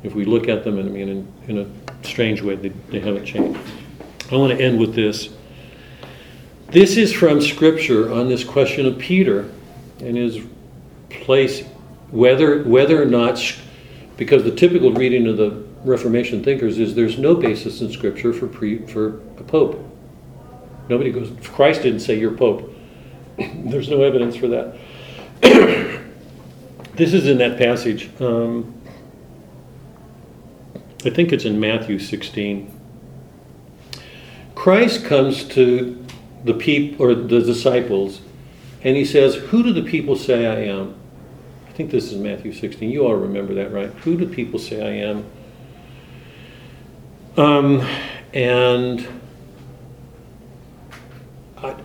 If we look at them, I mean, in, in a strange way, they, they haven't changed. I want to end with this. This is from Scripture on this question of Peter and his place, whether whether or not, because the typical reading of the Reformation thinkers is there's no basis in Scripture for pre, for a pope. Nobody goes. Christ didn't say you're pope. *coughs* there's no evidence for that. *coughs* this is in that passage. Um, I think it's in Matthew 16. Christ comes to the people or the disciples and he says, Who do the people say I am? I think this is Matthew 16. You all remember that, right? Who do people say I am? Um, and, I,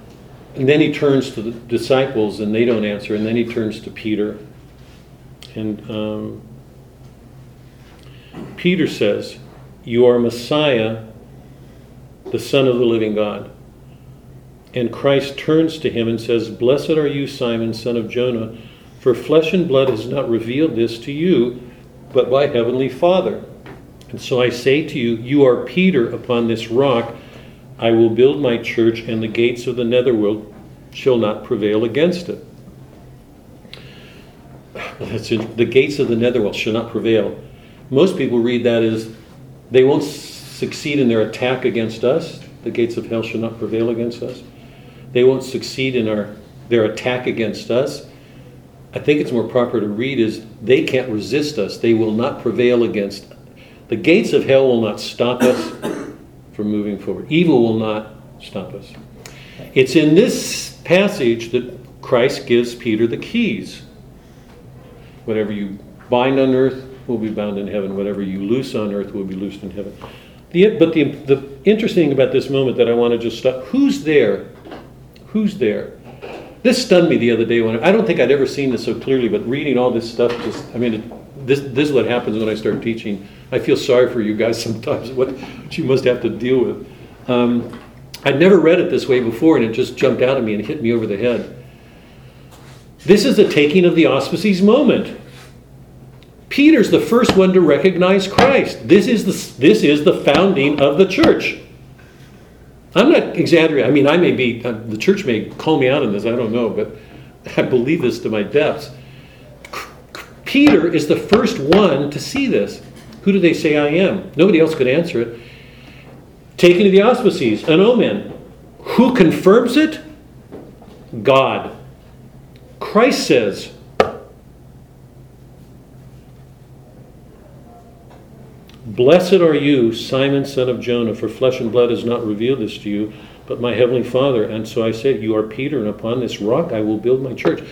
and then he turns to the disciples and they don't answer. And then he turns to Peter. And um, Peter says, You are Messiah, the Son of the living God. And Christ turns to him and says, Blessed are you, Simon, son of Jonah, for flesh and blood has not revealed this to you, but my heavenly Father. And so I say to you, You are Peter upon this rock. I will build my church, and the gates of the netherworld shall not prevail against it. *sighs* That's the gates of the netherworld shall not prevail. Most people read that as they won't succeed in their attack against us. The gates of hell shall not prevail against us. They won't succeed in our, their attack against us. I think it's more proper to read is they can't resist us. They will not prevail against. The gates of hell will not stop us from moving forward. Evil will not stop us. It's in this passage that Christ gives Peter the keys. Whatever you bind on earth will be bound in heaven. Whatever you loose on earth will be loosed in heaven. The, but the, the interesting thing about this moment that I want to just stop who's there Who's there? This stunned me the other day when I don't think I'd ever seen this so clearly, but reading all this stuff just, I mean, it, this, this is what happens when I start teaching. I feel sorry for you guys *laughs* sometimes, what you must have to deal with. Um, I'd never read it this way before, and it just jumped out at me and hit me over the head. This is the taking of the auspices moment. Peter's the first one to recognize Christ. This is the, this is the founding of the church. I'm not exaggerating. I mean, I may be, uh, the church may call me out on this, I don't know, but *laughs* I believe this to my depths. Peter is the first one to see this. Who do they say I am? Nobody else could answer it. Taken to the auspices, an omen. Who confirms it? God. Christ says, Blessed are you, Simon, son of Jonah, for flesh and blood has not revealed this to you, but my heavenly Father. And so I said, You are Peter, and upon this rock I will build my church.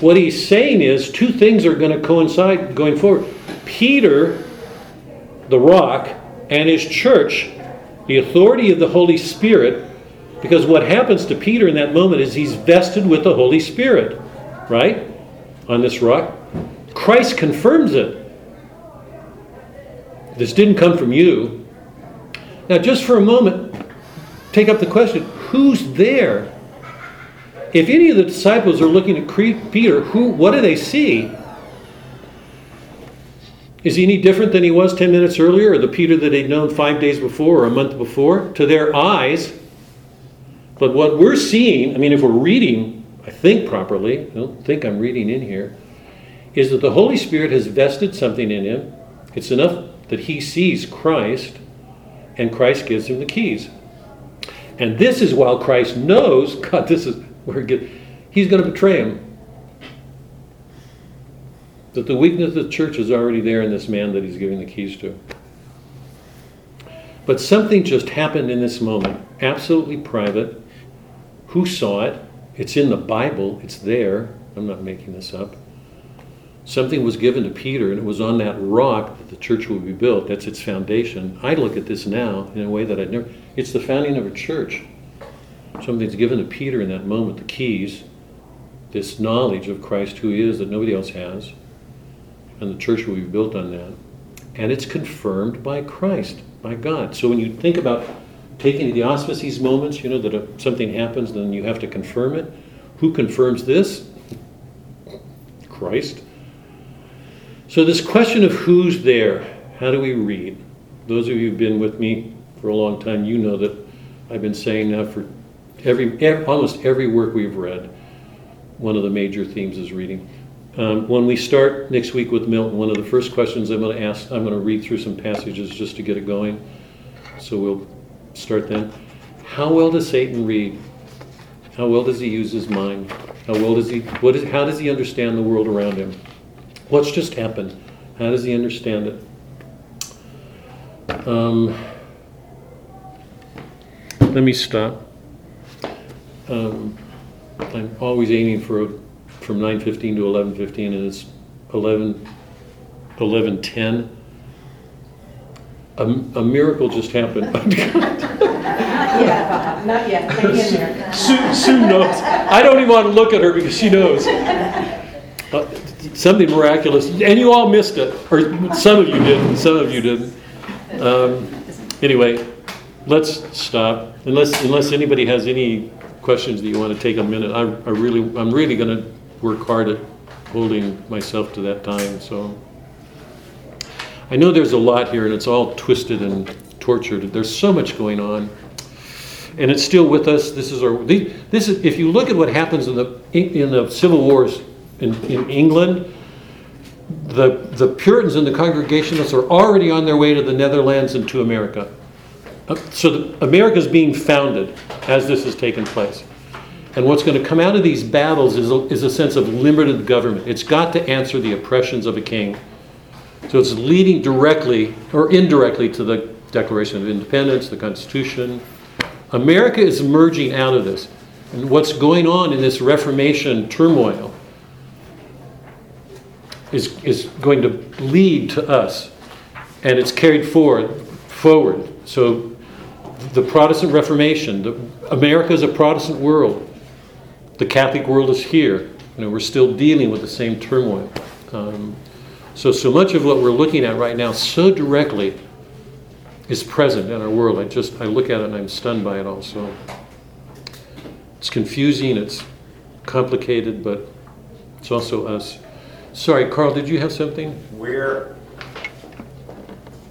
What he's saying is two things are going to coincide going forward. Peter, the rock, and his church, the authority of the Holy Spirit, because what happens to Peter in that moment is he's vested with the Holy Spirit, right? On this rock. Christ confirms it. This didn't come from you. Now, just for a moment, take up the question who's there? If any of the disciples are looking at Peter, who, what do they see? Is he any different than he was 10 minutes earlier, or the Peter that they'd known five days before or a month before? To their eyes. But what we're seeing, I mean, if we're reading, I think properly, I don't think I'm reading in here, is that the Holy Spirit has vested something in him. It's enough that he sees Christ and Christ gives him the keys. And this is while Christ knows, God, this is where he's going to betray him. That the weakness of the church is already there in this man that he's giving the keys to. But something just happened in this moment, absolutely private. Who saw it? It's in the Bible, it's there. I'm not making this up. Something was given to Peter, and it was on that rock that the church will be built. That's its foundation. I look at this now in a way that I'd never. It's the founding of a church. Something's given to Peter in that moment, the keys, this knowledge of Christ who he is that nobody else has, and the church will be built on that. And it's confirmed by Christ, by God. So when you think about taking the auspices moments, you know, that if something happens, then you have to confirm it. Who confirms this? Christ. So, this question of who's there, how do we read? Those of you who've been with me for a long time, you know that I've been saying now for every, almost every work we've read, one of the major themes is reading. Um, when we start next week with Milton, one of the first questions I'm going to ask, I'm going to read through some passages just to get it going. So we'll start then. How well does Satan read? How well does he use his mind? How well does he, what is, how does he understand the world around him? What's just happened? How does he understand it? Um, let me stop. Um, I'm always aiming for a, from 9:15 to 11:15, and it's 11, 11:10. A, a miracle just happened. *laughs* Yeah, not yet, hang in there. Sue, Sue knows. I don't even want to look at her because she knows. Uh, something miraculous, and you all missed it, or some of you didn't. Some of you didn't. Um, anyway, let's stop. Unless unless anybody has any questions that you want to take a minute, I, I really I'm really going to work hard at holding myself to that time. So I know there's a lot here, and it's all twisted and tortured. There's so much going on and it's still with us. This is our. This is if you look at what happens in the in the civil wars in, in England, the the Puritans and the Congregationalists are already on their way to the Netherlands and to America. Uh, So America is being founded as this has taken place. And what's going to come out of these battles is a, is a sense of limited government. It's got to answer the oppressions of a king. So it's leading directly or indirectly to the Declaration of Independence, the Constitution, America is emerging out of this. And what's going on in this Reformation turmoil is, is going to lead to us. And it's carried forward. forward. So the Protestant Reformation, the, America is a Protestant world. The Catholic world is here. You know, we're still dealing with the same turmoil. Um, so, so much of what we're looking at right now so directly is present in our world. I just I look at it and I'm stunned by it also. It's confusing, it's complicated, but it's also us. Sorry, Carl, did you have something? Where,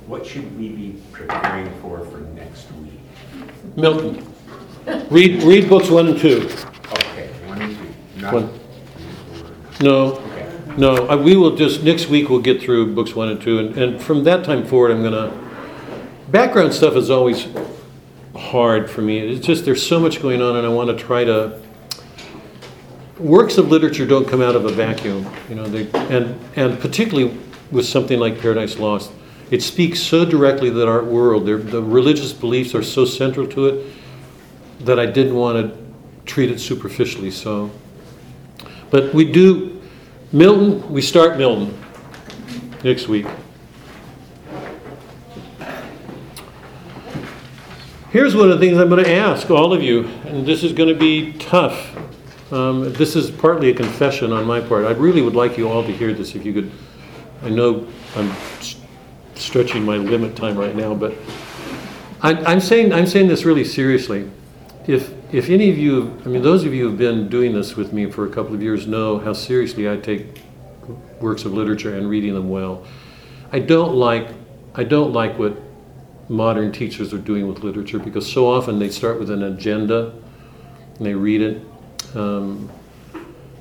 what should we be preparing for for next week? Milton. Read read books one and two. Okay, one and two, not. One. No, Okay, no. I, we will just next week we'll get through books one and two, and, and from that time forward, I'm gonna. Background stuff is always hard for me. It's just there's so much going on, and I want to try to. Works of literature don't come out of a vacuum, you know. They and and particularly with something like Paradise Lost, it speaks so directly that our world, their, the religious beliefs are so central to it that I didn't want to treat it superficially. So, but we do Milton. We start Milton next week. Here's one of the things I'm going to ask all of you, and this is going to be tough. Um, this is partly a confession on my part. I really would like you all to hear this if you could. I know I'm s- stretching my limit time right now, but I, I'm saying I'm saying this really seriously. If if any of you, I mean, those of you who've been doing this with me for a couple of years know how seriously I take works of literature and reading them well. I don't like I don't like what modern teachers are doing with literature because so often they start with an agenda and they read it. Um,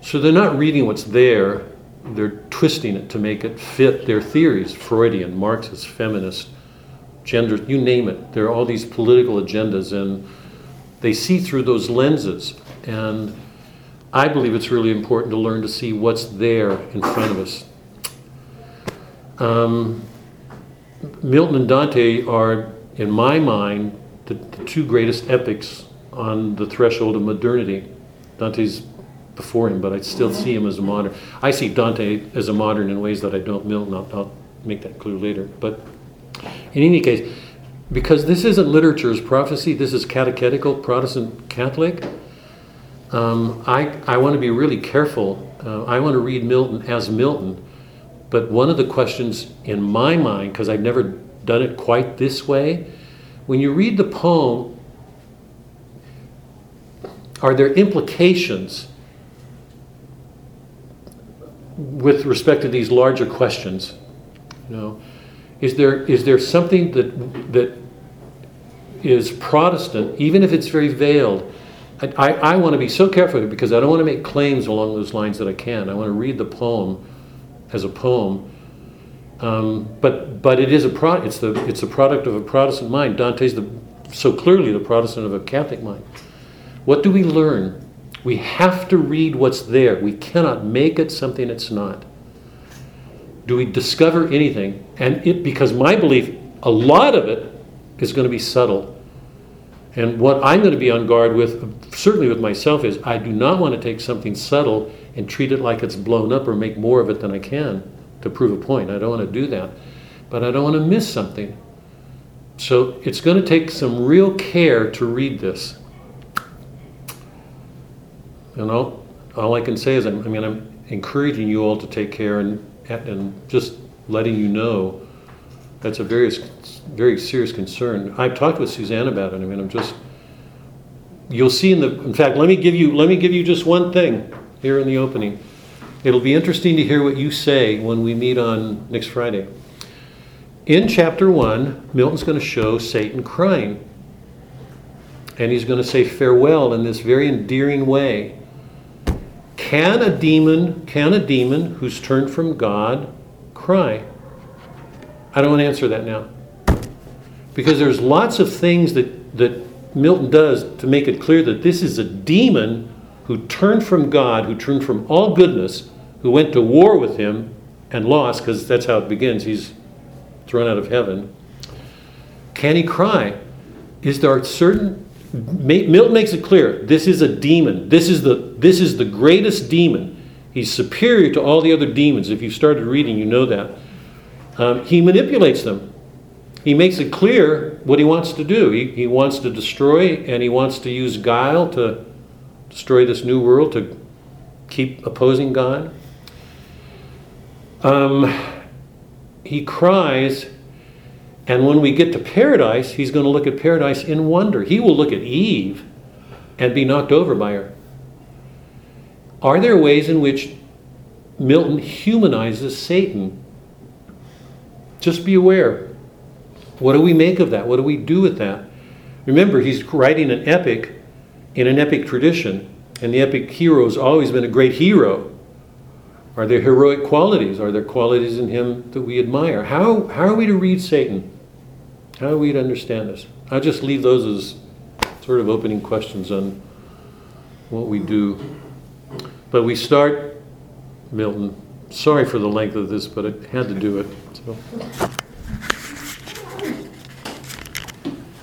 so they're not reading what's there, they're twisting it to make it fit their theories Freudian, Marxist, feminist, gender, you name it. There are all these political agendas, and they see through those lenses. And I believe it's really important to learn to see what's there in front of us. Um, Milton and Dante are, in my mind, the, the two greatest epics on the threshold of modernity. Dante's before him, but I still see him as a modern. I see Dante as a modern in ways that I don't Milton. I'll, I'll make that clear later. But in any case, because this isn't literature as prophecy, this is catechetical Protestant Catholic. Um, I, I want to be really careful. Uh, I want to read Milton as Milton. But one of the questions in my mind, because I've never done it quite this way, when you read the poem, are there implications with respect to these larger questions? You know, is there is there something that that is Protestant, even if it's very veiled? I, I, I want to be so careful because I don't want to make claims along those lines that I can. I want to read the poem as a poem. Um, but but it is a pro, it's the it's a product of a Protestant mind. Dante's the so clearly the Protestant of a Catholic mind. What do we learn? We have to read what's there. We cannot make it something it's not. Do we discover anything? And it because my belief, a lot of it is going to be subtle. And what I'm going to be on guard with, certainly with myself, is I do not want to take something subtle and treat it like it's blown up or make more of it than I can to prove a point. I don't want to do that. But I don't want to miss something. So it's going to take some real care to read this. And all, all I can say is, I'm, I mean, I'm encouraging you all to take care and, and just letting you know that's a very, very serious concern. I've talked with Suzanne about it. I mean, I'm just, you'll see in the, in fact, let me give you, let me give you just one thing here in the opening. It'll be interesting to hear what you say when we meet on next Friday. In chapter one, Milton's going to show Satan crying. And he's going to say farewell in this very endearing way. Can a demon, can a demon who's turned from God cry? I don't want to answer that now. Because there's lots of things that, that Milton does to make it clear that this is a demon who turned from God, who turned from all goodness, who went to war with him and lost, because that's how it begins. He's thrown out of heaven. Can he cry? Is there a certain Milton makes it clear this is a demon. This is the this is the greatest demon. He's superior to all the other demons. If you started reading, you know that. Um, he manipulates them. He makes it clear what he wants to do. He, he wants to destroy, and he wants to use guile to destroy this new world, to keep opposing God. Um, he cries, and when we get to paradise, he's going to look at paradise in wonder. He will look at Eve and be knocked over by her. Are there ways in which Milton humanizes Satan? Just be aware. What do we make of that? What do we do with that? Remember, he's writing an epic in an epic tradition, and the epic hero has always been a great hero. Are there heroic qualities? Are there qualities in him that we admire? How, how are we to read Satan? How are we to understand this? I'll just leave those as sort of opening questions on what we do. But we start, Milton. Sorry for the length of this, but I had to do it. So.